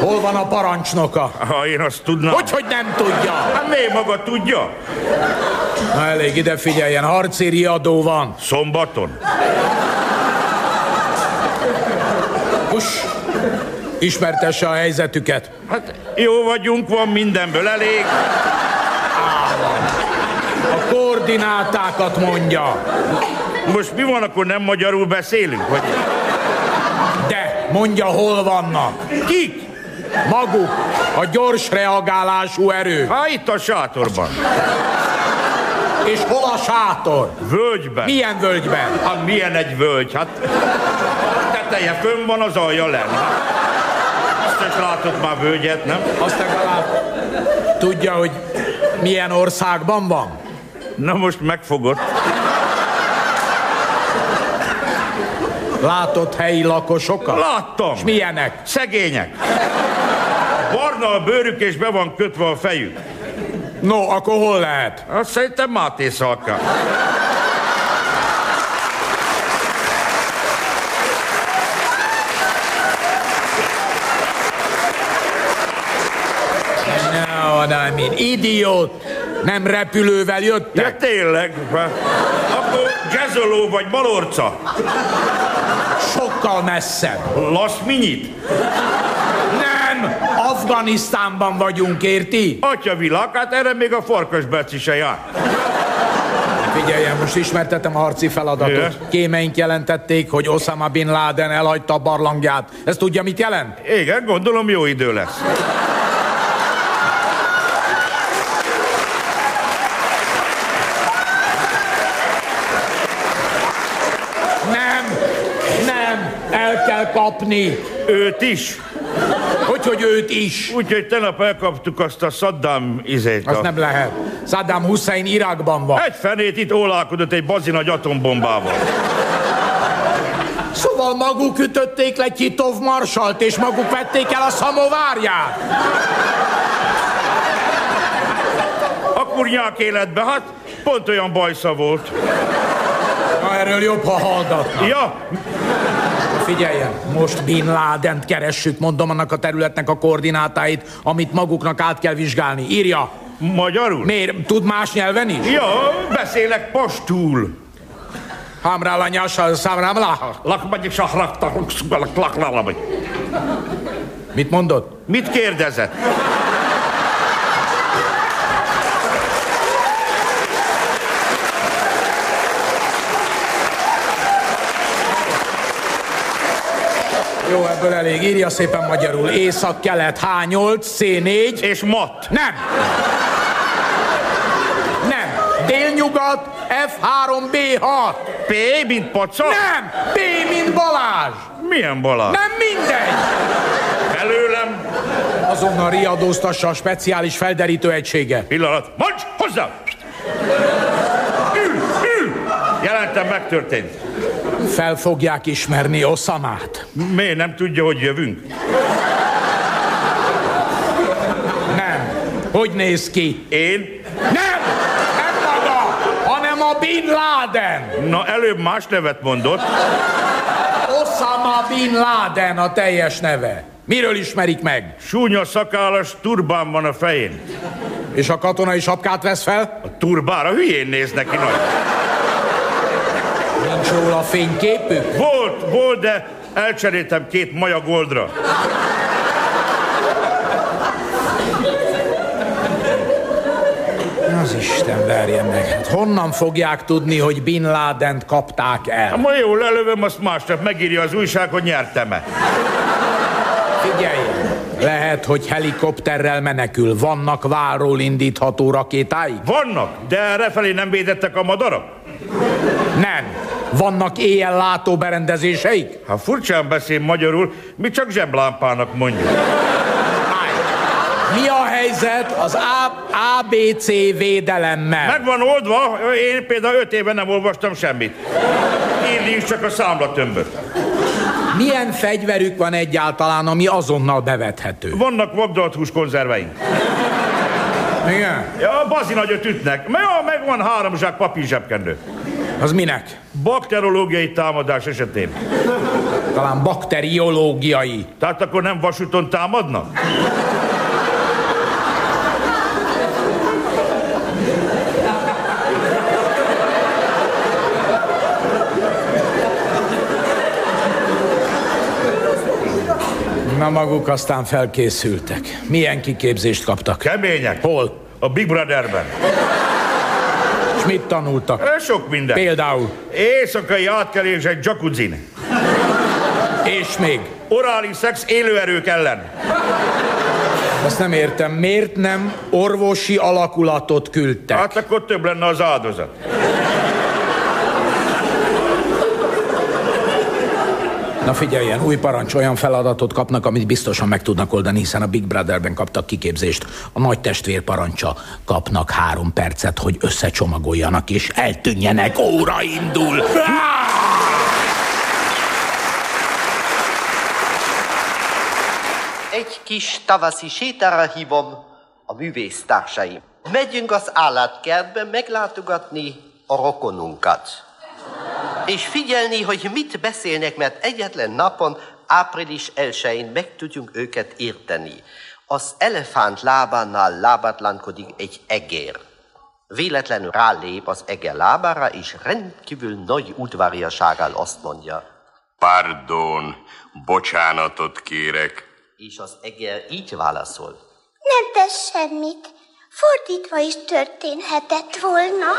[SPEAKER 11] Hol van a parancsnoka?
[SPEAKER 10] Ha én azt tudnám.
[SPEAKER 11] Hogy, hogy nem tudja?
[SPEAKER 10] Hát miért maga tudja?
[SPEAKER 11] Na elég, ide figyeljen, harci riadó van.
[SPEAKER 10] Szombaton.
[SPEAKER 11] Hus, ismertesse a helyzetüket.
[SPEAKER 10] Hát jó vagyunk, van mindenből elég.
[SPEAKER 11] A koordinátákat mondja.
[SPEAKER 10] Most mi van, akkor nem magyarul beszélünk? Vagy...
[SPEAKER 11] De, mondja, hol vannak.
[SPEAKER 10] Kik?
[SPEAKER 11] Maguk, a gyors reagálású erő.
[SPEAKER 10] Ha itt a sátorban.
[SPEAKER 11] És hol a sátor?
[SPEAKER 10] Völgyben.
[SPEAKER 11] Milyen völgyben?
[SPEAKER 10] Hát milyen egy völgy? Hát teteje fönn van, az alja lenn. Azt is látott már völgyet, nem?
[SPEAKER 11] Azt legalább tudja, hogy milyen országban van?
[SPEAKER 10] Na most megfogott.
[SPEAKER 11] Látott helyi lakosokat?
[SPEAKER 10] Láttam.
[SPEAKER 11] És milyenek?
[SPEAKER 10] Szegények. Barna a bőrük és be van kötve a fejük.
[SPEAKER 11] No, akkor hol lehet?
[SPEAKER 10] Azt szerintem Máté Szalka.
[SPEAKER 11] No, I mean, idiót! Nem repülővel jöttek?
[SPEAKER 10] Ja, tényleg. Akkor Gezoló vagy Balorca?
[SPEAKER 11] Sokkal messzebb.
[SPEAKER 10] Lasz minyit?
[SPEAKER 11] Nem! Afganisztánban vagyunk, érti?
[SPEAKER 10] Atya világ, hát erre még a farkasbeci se jár.
[SPEAKER 11] Figyeljen, most ismertetem a harci feladatot.
[SPEAKER 10] Igen.
[SPEAKER 11] Kémeink jelentették, hogy Osama Bin Laden elhagyta a barlangját. Ezt tudja, mit jelent?
[SPEAKER 10] Igen, gondolom jó idő lesz.
[SPEAKER 11] Nem! Nem! El kell kapni!
[SPEAKER 10] Őt is.
[SPEAKER 11] Hogy, hogy őt is?
[SPEAKER 10] Úgyhogy tegnap elkaptuk azt a Saddam izét.
[SPEAKER 11] Az
[SPEAKER 10] a...
[SPEAKER 11] nem lehet. Saddam Hussein Irakban van.
[SPEAKER 10] Egy fenét itt ólálkodott egy bazi nagy atombombával.
[SPEAKER 11] Szóval maguk ütötték le Kitov Marsalt, és maguk vették el a szamovárját.
[SPEAKER 10] A kurnyák életbe, hát pont olyan bajsza volt.
[SPEAKER 11] Na, erről jobb, ha hallgatnak.
[SPEAKER 10] Ja,
[SPEAKER 11] Figyeljen, most Bin Laden keressük, mondom annak a területnek a koordinátáit, amit maguknak át kell vizsgálni. Írja.
[SPEAKER 10] magyarul?
[SPEAKER 11] Miért? Tud más nyelven is?
[SPEAKER 10] Ja, beszélek pastul.
[SPEAKER 11] Hamra lanyasa, számrám láha.
[SPEAKER 10] Lakmagyik sahrakta, laklalabaj.
[SPEAKER 11] Mit mondott?
[SPEAKER 10] Mit kérdezett?
[SPEAKER 11] Jó, ebből elég. Írja szépen magyarul. Észak-kelet H8, C4.
[SPEAKER 10] És mat.
[SPEAKER 11] Nem. Nem. Délnyugat F3B6.
[SPEAKER 10] P, mint paca?
[SPEAKER 11] Nem. B, mint Balázs.
[SPEAKER 10] Milyen Balázs?
[SPEAKER 11] Nem mindegy.
[SPEAKER 10] Belőlem.
[SPEAKER 11] Azonnal riadóztassa a speciális felderítő egysége.
[SPEAKER 10] Pillanat. Mondj hozzá! Ül, ül! Jelentem, megtörtént.
[SPEAKER 11] Fel fogják ismerni Oszamát.
[SPEAKER 10] Miért nem tudja, hogy jövünk?
[SPEAKER 11] Nem. Hogy néz ki?
[SPEAKER 10] Én?
[SPEAKER 11] Nem! Nem maga, hanem a Bin Laden.
[SPEAKER 10] Na, előbb más nevet mondott.
[SPEAKER 11] Osama Bin Laden a teljes neve. Miről ismerik meg?
[SPEAKER 10] Súnya szakállas turbán van a fején.
[SPEAKER 11] És a katonai sapkát vesz fel?
[SPEAKER 10] A turbára hülyén néz neki nagy.
[SPEAKER 11] Nincs róla fényképük?
[SPEAKER 10] Volt, volt, de elcseréltem két maja goldra.
[SPEAKER 11] Az Isten verje meg. Hát honnan fogják tudni, hogy Bin Ladent kapták el?
[SPEAKER 10] ma jól lelövöm, azt másnap megírja az újság, hogy nyertem-e.
[SPEAKER 11] Figyelj! Lehet, hogy helikopterrel menekül. Vannak váról indítható rakétái?
[SPEAKER 10] Vannak, de errefelé nem védettek a madarak.
[SPEAKER 11] Nem. Vannak éjjel látó berendezéseik?
[SPEAKER 10] Ha furcsán beszél magyarul, mi csak zseblámpának mondjuk.
[SPEAKER 11] Mi a helyzet az A- ABC védelemmel?
[SPEAKER 10] Meg van oldva, én például öt éve nem olvastam semmit. Is csak a számlatömböt.
[SPEAKER 11] Milyen fegyverük van egyáltalán, ami azonnal bevethető?
[SPEAKER 10] Vannak vagdolt hús konzerveink.
[SPEAKER 11] Igen?
[SPEAKER 10] Ja, bazi nagyot ütnek. Ja, meg van három zsák papír zsebkendő.
[SPEAKER 11] Az minek?
[SPEAKER 10] Bakteriológiai támadás esetén.
[SPEAKER 11] Talán bakteriológiai.
[SPEAKER 10] Tehát akkor nem vasúton támadnak?
[SPEAKER 11] Na maguk aztán felkészültek. Milyen kiképzést kaptak?
[SPEAKER 10] Kemények.
[SPEAKER 11] Hol?
[SPEAKER 10] A Big Brotherben.
[SPEAKER 11] Mit tanultak?
[SPEAKER 10] Ö, Sok minden.
[SPEAKER 11] Például.
[SPEAKER 10] Éjszakai egy jacuzzin.
[SPEAKER 11] És még.
[SPEAKER 10] Orális szex élőerők ellen.
[SPEAKER 11] Azt nem értem, miért nem orvosi alakulatot küldtek?
[SPEAKER 10] Hát akkor több lenne az áldozat.
[SPEAKER 11] Na figyeljen, új parancs olyan feladatot kapnak, amit biztosan meg tudnak oldani, hiszen a Big Brotherben kaptak kiképzést. A nagy testvér parancsa kapnak három percet, hogy összecsomagoljanak és eltűnjenek. Óra indul!
[SPEAKER 12] Egy kis tavaszi sétára hívom a művésztársaim. Megyünk az állatkertbe meglátogatni a rokonunkat. És figyelni, hogy mit beszélnek, mert egyetlen napon, április 1-én meg tudjunk őket érteni. Az elefánt lábánál lábatlankodik egy egér. Véletlenül rálép az eger lábára, és rendkívül nagy udvariasággal azt mondja.
[SPEAKER 5] Pardon, bocsánatot kérek.
[SPEAKER 12] És az eger így válaszol.
[SPEAKER 13] Nem tesz semmit. Fordítva is történhetett volna.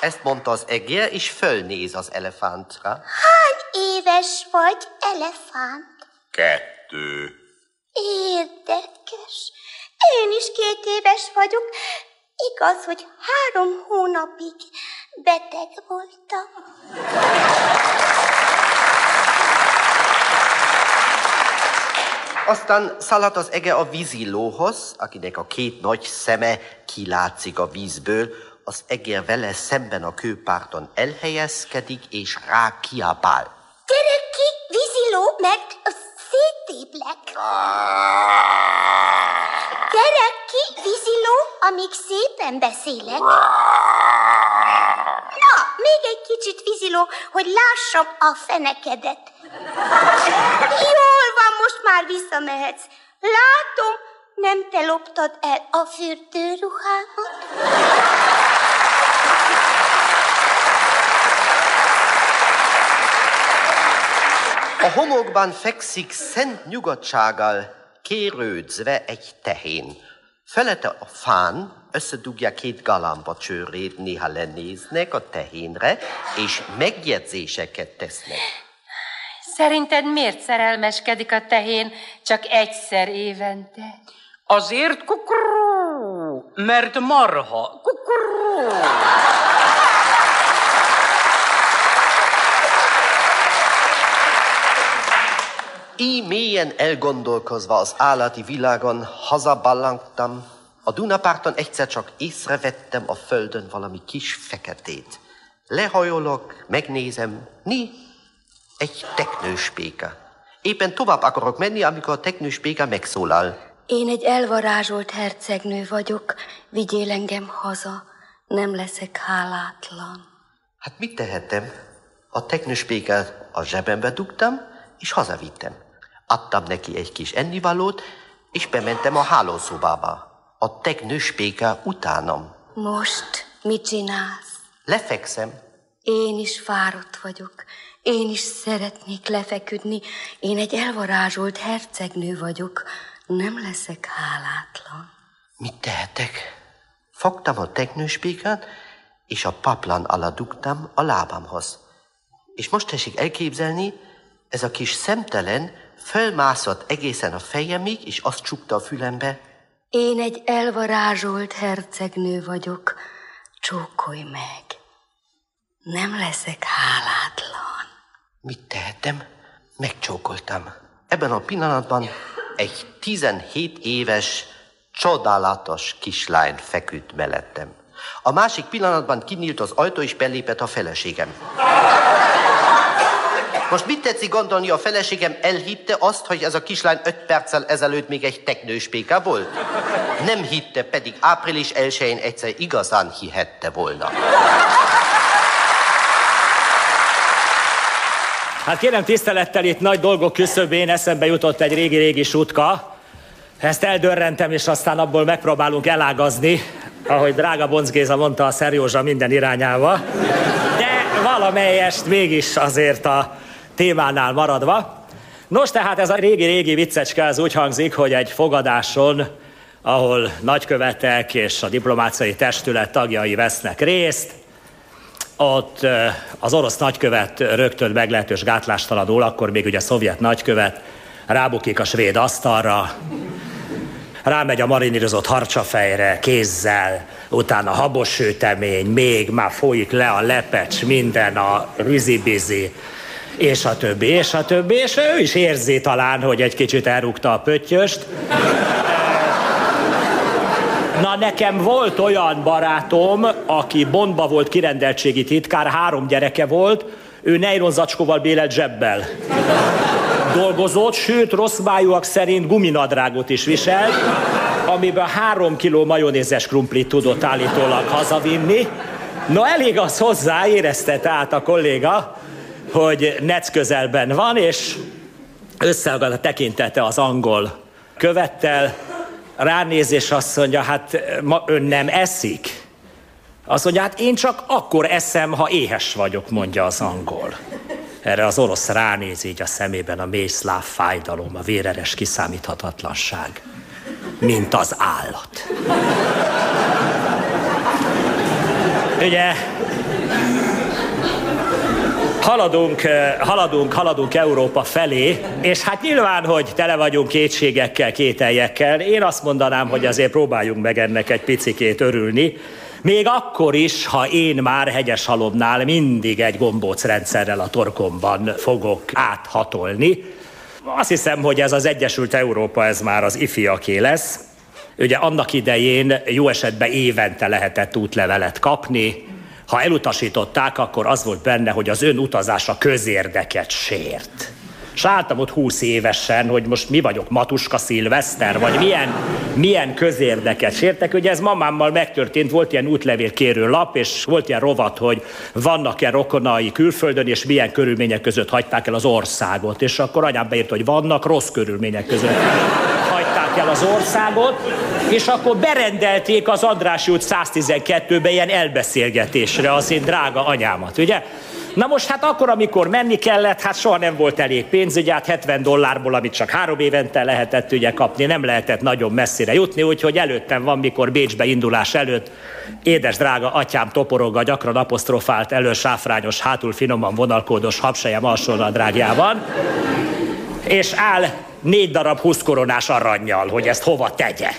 [SPEAKER 12] Ezt mondta az egér, és fölnéz az elefántra.
[SPEAKER 13] Hány éves vagy, elefánt?
[SPEAKER 5] Kettő.
[SPEAKER 13] Érdekes. Én is két éves vagyok. Igaz, hogy három hónapig beteg voltam.
[SPEAKER 12] Aztán szaladt az ege a vízilóhoz, akinek a két nagy szeme kilátszik a vízből, az eger vele szemben a kőpárton elhelyezkedik, és rá kiabál.
[SPEAKER 13] Gyere ki, víziló, mert szétéblek. Gyere ki, víziló, amíg szépen beszélek. Na, még egy kicsit víziló, hogy lássam a fenekedet. Jól van, most már visszamehetsz. Látom, nem te loptad el a fürdőruhámat?
[SPEAKER 12] A homokban fekszik szent nyugodtsággal, kérődzve egy tehén. Felette a fán összedugja két galamba csőrét, néha lenéznek a tehénre, és megjegyzéseket tesznek.
[SPEAKER 14] Szerinted miért szerelmeskedik a tehén csak egyszer évente?
[SPEAKER 15] Azért kukurú, mert marha. Kukurú.
[SPEAKER 12] Így mélyen elgondolkozva az állati világon hazaballangtam, a Dunapárton egyszer csak észrevettem a földön valami kis feketét. Lehajolok, megnézem, mi? Egy teknőspéka. Éppen tovább akarok menni, amikor a teknőspéka megszólal.
[SPEAKER 16] Én egy elvarázsolt hercegnő vagyok, vigyél engem haza, nem leszek hálátlan.
[SPEAKER 12] Hát mit tehettem? A teknőspékát a zsebembe dugtam, és hazavittem. Adtam neki egy kis ennivalót, és bementem a hálószobába. A teknőspéka utánam.
[SPEAKER 16] Most mit csinálsz?
[SPEAKER 12] Lefekszem.
[SPEAKER 16] Én is fáradt vagyok. Én is szeretnék lefeküdni. Én egy elvarázsolt hercegnő vagyok. Nem leszek hálátlan.
[SPEAKER 12] Mit tehetek? Fogtam a teknőspékát, és a paplan alá dugtam a lábamhoz. És most tessék elképzelni, ez a kis szemtelen fölmászott egészen a fejemig, és azt csukta a fülembe.
[SPEAKER 16] Én egy elvarázsolt hercegnő vagyok. Csókolj meg. Nem leszek hálátlan.
[SPEAKER 12] Mit tehettem? Megcsókoltam. Ebben a pillanatban egy 17 éves, csodálatos kislány feküdt mellettem. A másik pillanatban kinyílt az ajtó, és belépett a feleségem. Most mit tetszik gondolni, a feleségem elhitte azt, hogy ez a kislány öt perccel ezelőtt még egy teknőspéka volt? Nem hitte, pedig április 1-én egyszer igazán hihette volna.
[SPEAKER 17] Hát kérem tisztelettel itt nagy dolgok küszöbén eszembe jutott egy régi-régi sutka. Ezt eldörrentem, és aztán abból megpróbálunk elágazni, ahogy drága Bonc Géza mondta a Szerjózsa minden irányába. De valamelyest mégis azért a témánál maradva. Nos, tehát ez a régi-régi viccecske az úgy hangzik, hogy egy fogadáson, ahol nagykövetek és a diplomáciai testület tagjai vesznek részt, ott az orosz nagykövet rögtön meglehetős gátlástalanul, akkor még ugye a szovjet nagykövet rábukik a svéd asztalra, rámegy a marinírozott harcsafejre, kézzel, utána habos sütemény, még már folyik le a lepecs, minden a rizibizi, és a többi, és a többi, és ő is érzi talán, hogy egy kicsit elrúgta a pöttyöst. Na nekem volt olyan barátom, aki Bondba volt kirendeltségi titkár, három gyereke volt, ő nejlon zacskóval bélelt zsebbel dolgozott, sőt, rossz szerint guminadrágot is viselt, amiben három kiló majonézes krumplit tudott állítólag hazavinni. No, elég az hozzá, érezte át a kolléga, hogy Nec közelben van, és összeagad a tekintete az angol követtel, ránéz és azt mondja, hát ma ön nem eszik. Azt mondja, hát én csak akkor eszem, ha éhes vagyok, mondja az angol. Erre az orosz ránéz így a szemében a mély szláv fájdalom, a véreres kiszámíthatatlanság, mint az állat. Ugye, haladunk, eh, haladunk, haladunk Európa felé, és hát nyilván, hogy tele vagyunk kétségekkel, kételjekkel, én azt mondanám, hogy azért próbáljunk meg ennek egy picikét örülni, még akkor is, ha én már hegyes halomnál mindig egy gombóc rendszerrel a torkomban fogok áthatolni. Azt hiszem, hogy ez az Egyesült Európa, ez már az ifiaké lesz. Ugye annak idején jó esetben évente lehetett útlevelet kapni, ha elutasították, akkor az volt benne, hogy az ön utazása közérdeket sért. És álltam ott húsz évesen, hogy most mi vagyok, Matuska Szilveszter, vagy milyen, milyen közérdeket sértek. Ugye ez mamámmal megtörtént, volt ilyen útlevélkérő lap, és volt ilyen rovat, hogy vannak-e rokonai külföldön, és milyen körülmények között hagyták el az országot. És akkor anyám beírt, hogy vannak rossz körülmények között hagyták el az országot, és akkor berendelték az Andrássy út 112-be ilyen elbeszélgetésre az én drága anyámat, ugye? Na most hát akkor, amikor menni kellett, hát soha nem volt elég pénz, ugye hát 70 dollárból, amit csak három évente lehetett ugye kapni, nem lehetett nagyon messzire jutni, úgyhogy előttem van, mikor Bécsbe indulás előtt édes drága atyám toporoga, gyakran apostrofált elő sáfrányos, hátul finoman vonalkódos habsejem drágjában, és áll négy darab 20 koronás aranyjal, hogy ezt hova tegye.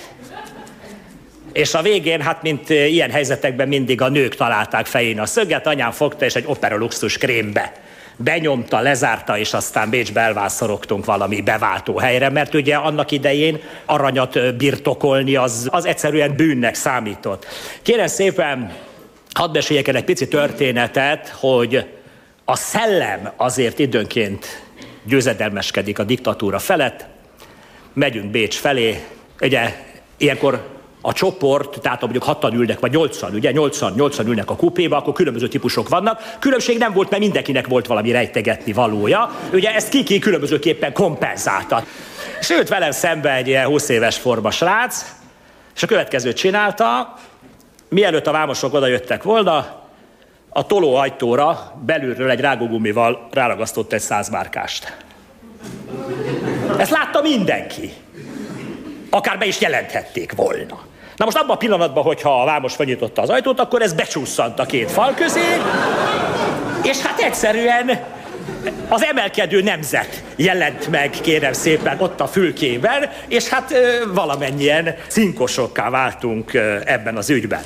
[SPEAKER 17] És a végén, hát mint ilyen helyzetekben mindig a nők találták fején a szöget, anyám fogta és egy opera luxus krémbe benyomta, lezárta, és aztán Bécsbe elvászorogtunk valami beváltó helyre, mert ugye annak idején aranyat birtokolni az, az egyszerűen bűnnek számított. Kérem szépen, hadd meséljek egy pici történetet, hogy a szellem azért időnként győzedelmeskedik a diktatúra felett, megyünk Bécs felé, ugye ilyenkor a csoport, tehát mondjuk hatan ülnek, vagy nyolcan, ugye, nyolcan, nyolcan ülnek a kupéba, akkor különböző típusok vannak. Különbség nem volt, mert mindenkinek volt valami rejtegetni valója. Ugye ezt kiki különbözőképpen kompenzálta. Sőt, velem szemben egy ilyen 20 éves forma srác, és a következőt csinálta, mielőtt a vámosok oda jöttek volna, a tolóajtóra belülről egy rágógumival ráragasztott egy százmárkást. Ezt látta mindenki. Akár be is jelenthették volna. Na most abban a pillanatban, hogyha a vámos felnyitotta az ajtót, akkor ez becsúszant a két fal közé, és hát egyszerűen az emelkedő nemzet jelent meg, kérem szépen, ott a fülkében, és hát valamennyien cinkosokká váltunk ebben az ügyben.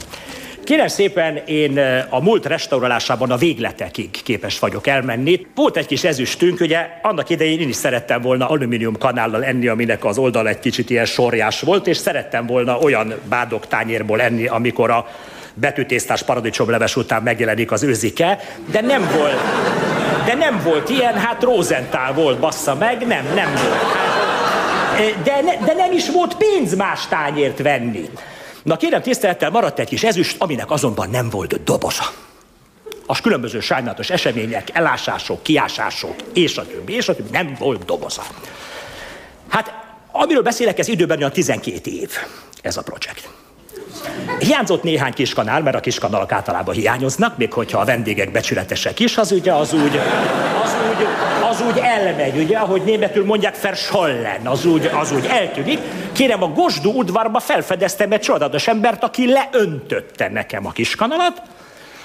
[SPEAKER 17] Kérem szépen, én a múlt restaurálásában a végletekig képes vagyok elmenni. Volt egy kis ezüstünk, ugye annak idején én is szerettem volna alumínium kanállal enni, aminek az oldal egy kicsit ilyen sorjás volt, és szerettem volna olyan bádok tányérból enni, amikor a betűtésztás paradicsomleves után megjelenik az őzike, de nem volt, de nem volt ilyen, hát Rosenthal volt, bassza meg, nem, nem volt. Hát, de, ne, de nem is volt pénz más tányért venni. Na kérem tisztelettel maradt egy kis ezüst, aminek azonban nem volt doboza. Az különböző sajnálatos események, elásások, kiásások, és a többi, és a többi, nem volt doboza. Hát, amiről beszélek, ez időben olyan 12 év, ez a projekt. Hiányzott néhány kiskanál, mert a kiskanalak általában hiányoznak, még hogyha a vendégek becsületesek is, az ugye az úgy, az úgy, az úgy elmegy, ugye, ahogy németül mondják, verschollen, az úgy, az úgy eltűnik. Kérem, a Gosdú udvarba felfedeztem egy csodatos embert, aki leöntötte nekem a kiskanalat,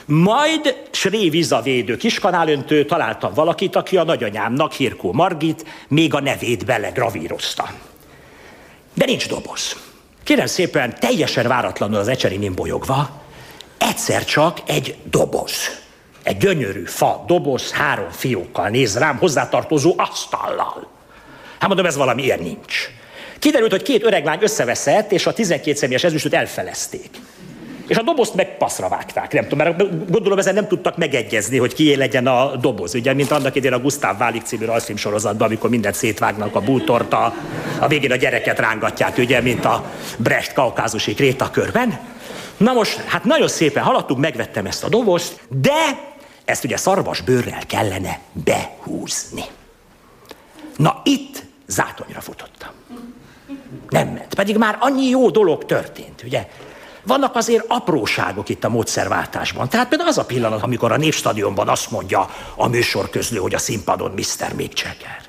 [SPEAKER 17] majd Srévizavédő kiskanálöntő találtam valakit, aki a nagyanyámnak, Hirkó Margit, még a nevét belegravírozta. De nincs doboz. Kérem szépen, teljesen váratlanul az ecseri bolyogva, egyszer csak egy doboz. Egy gyönyörű fa doboz három fiókkal néz rám, hozzátartozó asztallal. Hát mondom, ez valami ilyen nincs. Kiderült, hogy két öreg lány összeveszett, és a 12 személyes ezüstöt elfelezték. És a dobozt meg passzra vágták, nem tudom, mert gondolom ezen nem tudtak megegyezni, hogy kié legyen a doboz, ugye, mint annak idén a Gustav Válik című rajzfilm sorozatban, amikor mindent szétvágnak a bútort, a, a végén a gyereket rángatják, ugye, mint a Brecht kaukázusi krétakörben. Na most, hát nagyon szépen haladtunk, megvettem ezt a dobozt, de ezt ugye szarvas bőrrel kellene behúzni. Na itt zátonyra futottam. Nem ment, pedig már annyi jó dolog történt, ugye? Vannak azért apróságok itt a módszerváltásban. Tehát például az a pillanat, amikor a Népstadionban azt mondja a műsor közlő, hogy a színpadon Mr. Jagger.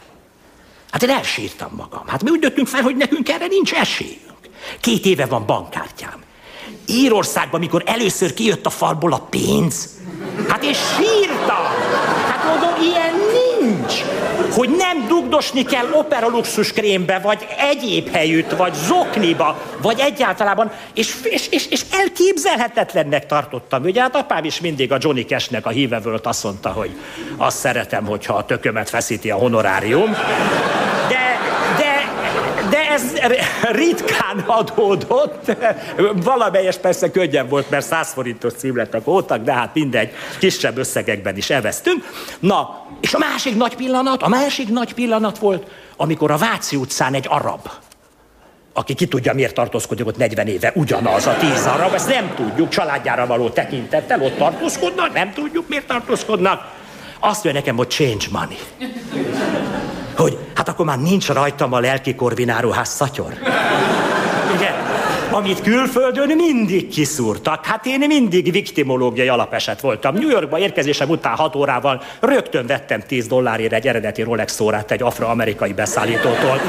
[SPEAKER 17] Hát én elsírtam magam. Hát mi úgy döntünk fel, hogy nekünk erre nincs esélyünk. Két éve van bankkártyám. Írországban, mikor először kijött a falból a pénz, hát és sírtam. Hát mondom, ilyen nincs. Hogy nem dugdosni kell opera luxus krémbe, vagy egyéb helyütt, vagy zokniba, vagy egyáltalában, és, és, és, és elképzelhetetlennek tartottam. Ugye hát apám is mindig a Johnny Cashnek a híve volt, azt mondta, hogy azt szeretem, hogyha a tökömet feszíti a honorárium. De, de de ez ritkán adódott. Valamelyes persze könnyen volt, mert 100 forintos címletek voltak, de hát mindegy, kisebb összegekben is eveztünk. Na, és a másik nagy pillanat, a másik nagy pillanat volt, amikor a Váci utcán egy arab, aki ki tudja, miért tartózkodik ott 40 éve, ugyanaz a tíz arab, ezt nem tudjuk, családjára való tekintettel ott tartózkodnak, nem tudjuk, miért tartózkodnak. Azt mondja nekem, hogy change money hogy hát akkor már nincs rajtam a lelki korvináruház szatyor. Amit külföldön mindig kiszúrtak. Hát én mindig viktimológiai alapeset voltam. New Yorkba érkezésem után hat órával rögtön vettem 10 dollárért egy eredeti Rolex órát egy afroamerikai beszállítótól.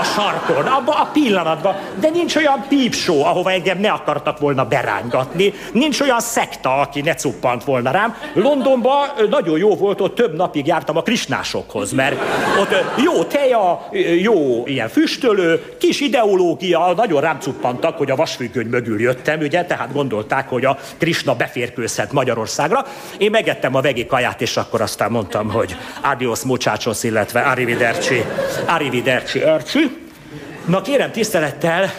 [SPEAKER 17] A sarkon, abba a pillanatban. De nincs olyan pípsó, ahova engem ne akartak volna berángatni. Nincs olyan szekta, aki ne cuppant volna rám. Londonban nagyon jó volt, ott több napig jártam a krisnásokhoz, mert ott jó teja, jó ilyen füstölő, kis ideológia, nagyon rám cuppantak, hogy a vasfüggöny mögül jöttem, ugye, tehát gondolták, hogy a Krisna beférkőzhet Magyarországra. Én megettem a vegi kaját, és akkor aztán mondtam, hogy adios muchachos, illetve arrivederci, arrivederci, örcsi. Na kérem tisztelettel,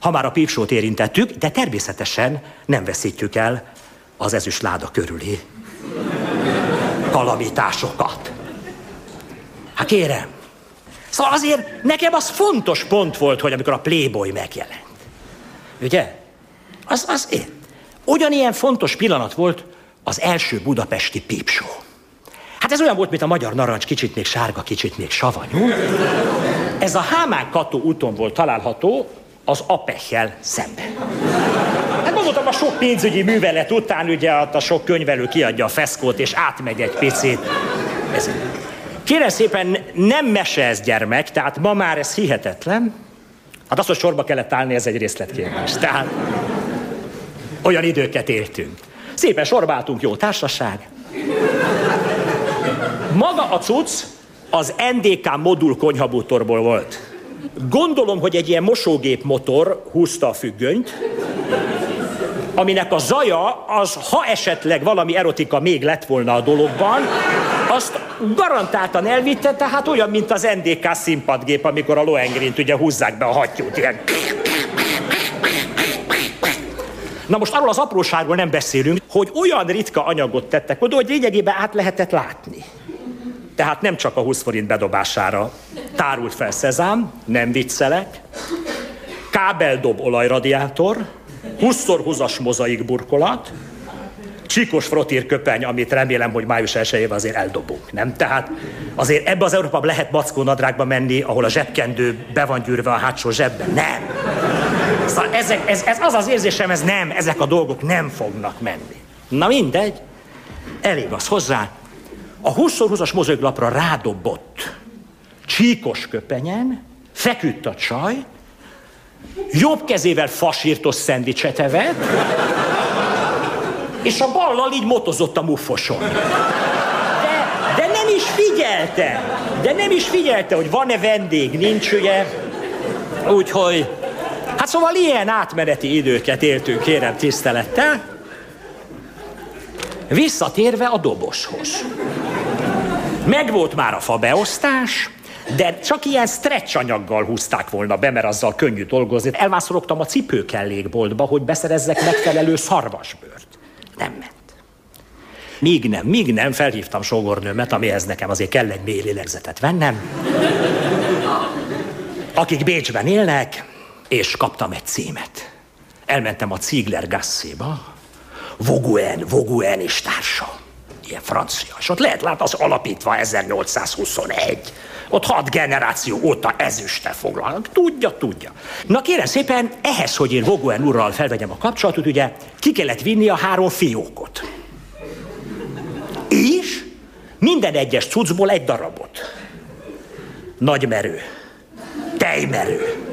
[SPEAKER 17] ha már a pípsót érintettük, de természetesen nem veszítjük el az ezüst láda körüli kalamitásokat. Hát kérem, Szóval azért nekem az fontos pont volt, hogy amikor a Playboy megjelent. Ugye? Az, az én. Ugyanilyen fontos pillanat volt az első budapesti pípsó. Hát ez olyan volt, mint a magyar narancs, kicsit még sárga, kicsit még savanyú. Ez a Hámán Kató úton volt található az Apechel szemben. Hát gondoltam, a sok pénzügyi művelet után ugye a sok könyvelő kiadja a feszkót, és átmegy egy picit. Ez... Kérem szépen, nem mese ez gyermek, tehát ma már ez hihetetlen. Hát az, hogy sorba kellett állni, ez egy részletkérdés. Tehát olyan időket éltünk. Szépen sorbáltunk, jó társaság. Maga a cucc az NDK modul konyhabútorból volt. Gondolom, hogy egy ilyen mosógép motor húzta a függönyt, aminek a zaja az, ha esetleg valami erotika még lett volna a dologban, azt garantáltan elvitte, tehát olyan, mint az NDK színpadgép, amikor a Lohengrint ugye húzzák be a hattyút, ilyen. Na most arról az apróságról nem beszélünk, hogy olyan ritka anyagot tettek oda, hogy lényegében át lehetett látni. Tehát nem csak a 20 forint bedobására tárult fel szezám, nem viccelek, kábeldob olajradiátor, 20x20-as mozaik burkolat, csíkos frotír köpeny, amit remélem, hogy május 1 azért eldobunk, nem? Tehát azért ebbe az Európában lehet mackó nadrágba menni, ahol a zsebkendő be van gyűrve a hátsó zsebben. Nem! Szóval ezek, ez, ez az az érzésem, ez nem, ezek a dolgok nem fognak menni. Na mindegy, elég az hozzá. A 20x20-as mozaglapra rádobott csíkos köpenyen feküdt a csaj, jobb kezével fasírtos szendvicset evett, és a ballal így motozott a muffoson. De, de nem is figyelte, de nem is figyelte, hogy van-e vendég, nincs ugye. Úgyhogy, hát szóval ilyen átmeneti időket éltünk, kérem tisztelettel. Visszatérve a doboshoz. Megvolt már a fabeosztás, de csak ilyen stretch anyaggal húzták volna be, mert azzal könnyű dolgozni. Elmászorogtam a cipőkellékboltba, hogy beszerezzek megfelelő szarvasbőrt. Nem ment. Míg nem, míg nem, felhívtam sógornőmet, amihez nekem azért kell egy mély lélegzetet vennem. Akik Bécsben élnek, és kaptam egy címet. Elmentem a Ziegler Gasséba, Voguen, Voguen és társa. Ilyen francia. És ott lehet látni, az alapítva 1821. Ott hat generáció óta ezüste foglalnak. Tudja, tudja. Na kérem szépen, ehhez, hogy én Voguen urral felvegyem a kapcsolatot, ugye ki kellett vinni a három fiókot. És minden egyes cuccból egy darabot. Nagymerő, tejmerő,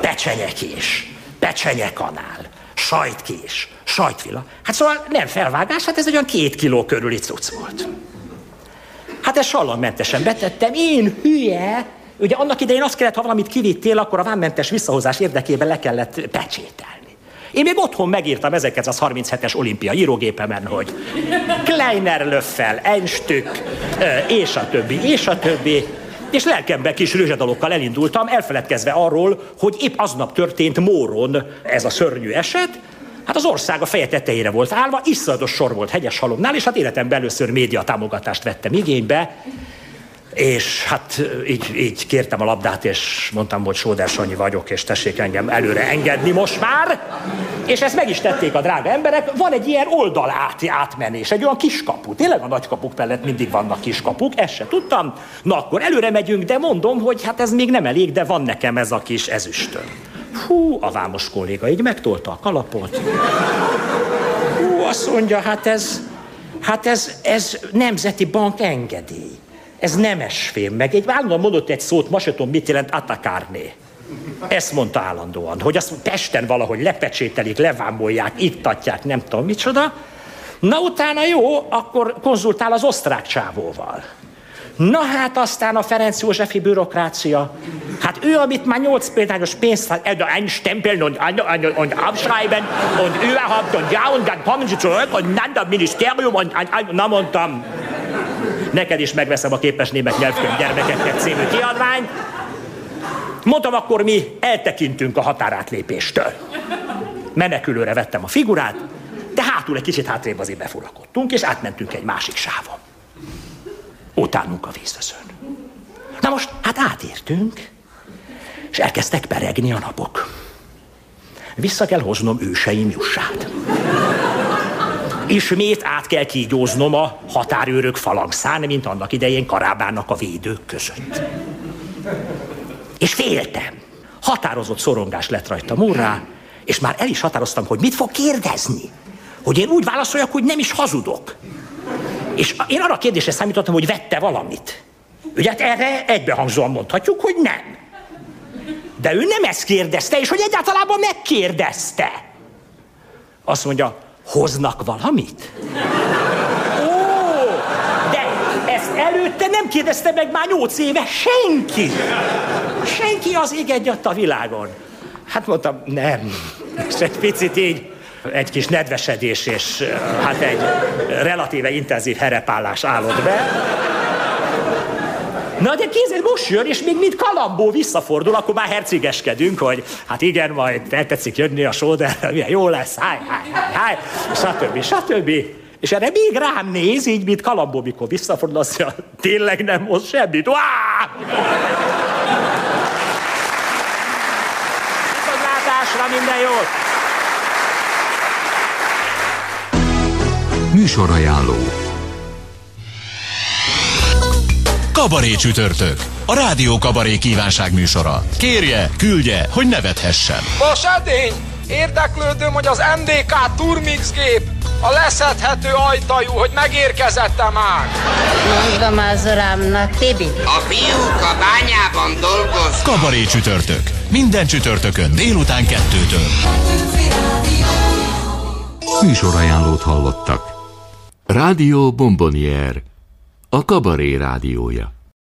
[SPEAKER 17] pecsenyekés, pecsenyekanál, sajtkés, sajtvila. Hát szóval nem felvágás, hát ez olyan két kiló körüli cucc volt. Hát ezt sallagmentesen betettem, én hülye, Ugye annak idején azt kellett, ha valamit kivittél, akkor a vámmentes visszahozás érdekében le kellett pecsételni. Én még otthon megírtam 1937-es olimpia írógépemen, hogy Kleiner Löffel, Einstück, és a többi, és a többi. És lelkemben kis rőzsadalokkal elindultam, elfeledkezve arról, hogy épp aznap történt Móron ez a szörnyű eset, Hát az ország a feje tetejére volt állva, iszonyatos sor volt hegyes halomnál, és hát életemben először média támogatást vettem igénybe, és hát így, így kértem a labdát, és mondtam, hogy Sóder Sanyi vagyok, és tessék engem előre engedni most már. És ezt meg is tették a drága emberek. Van egy ilyen oldalát átmenés, egy olyan kiskapu. Tényleg a nagykapuk mellett mindig vannak kiskapuk, ezt se tudtam. Na akkor előre megyünk, de mondom, hogy hát ez még nem elég, de van nekem ez a kis ezüstön. Hú, a vámos kolléga így megtolta a kalapot. Hú, azt mondja, hát ez, hát ez, ez nemzeti bank engedély. Ez nemes fém, meg egy állandóan mondott egy szót, ma sem tudom, mit jelent atakárné. Ezt mondta állandóan, hogy azt Pesten valahogy lepecsételik, levámolják, iktatják, nem tudom micsoda. Na utána jó, akkor konzultál az osztrák csávóval. Na hát aztán a Ferenc Józsefi bürokrácia. Hát ő, amit már nyolc példányos pénzt ein Stempeln und, und, und abschreiben und überhaupt und ja, und dann kommen sie zurück und dann das Ministerium und, und na mondtam, neked is megveszem a képes német nyelvkönyv gyermekeknek című kiadványt. Mondtam, akkor mi eltekintünk a határátlépéstől. Menekülőre vettem a figurát, de hátul egy kicsit hátrébb azért befurakodtunk, és átmentünk egy másik sávon. Utánunk a vízözön. Na most, hát átértünk, és elkezdtek peregni a napok. Vissza kell hoznom őseim jussát. Ismét át kell kígyóznom a határőrök falangszán, mint annak idején Karábának a védők között. És féltem. Határozott szorongás lett rajta múrrá, és már el is határoztam, hogy mit fog kérdezni. Hogy én úgy válaszoljak, hogy nem is hazudok. És én arra a kérdésre számítottam, hogy vette valamit. Ugye hát erre egybehangzóan mondhatjuk, hogy nem. De ő nem ezt kérdezte, és hogy egyáltalában megkérdezte. Azt mondja, hoznak valamit? Ó, de ezt előtte nem kérdezte meg már nyolc éve senki. Senki az ég egyat a világon. Hát mondtam, nem. És egy picit így egy kis nedvesedés és hát egy relatíve intenzív herepállás állott be. Na de kézzel most jön, és még mint kalambó visszafordul, akkor már hercigeskedünk, hogy hát igen, majd eltetszik jönni a sóderre, milyen jó lesz, háj, háj, háj, stb. stb. És erre még rám néz, így, mint kalambó, mikor visszafordul, azt mondja, tényleg nem hoz semmit. Uá! Viszontlátásra minden jót!
[SPEAKER 18] Műsorajánló
[SPEAKER 19] Kabaré csütörtök. A Rádió Kabaré kívánság műsora. Kérje, küldje, hogy nevethessen.
[SPEAKER 20] Vas edény! Érdeklődöm, hogy az MDK Turmix gép a leszedhető ajtajú, hogy megérkezette már.
[SPEAKER 21] Mondom az urámnak, Tibi.
[SPEAKER 22] A fiúk a bányában dolgoznak.
[SPEAKER 19] Kabaré csütörtök. Minden csütörtökön délután kettőtől.
[SPEAKER 18] Műsorajánlót hallottak. Rádió Bombonier, a kabaré rádiója.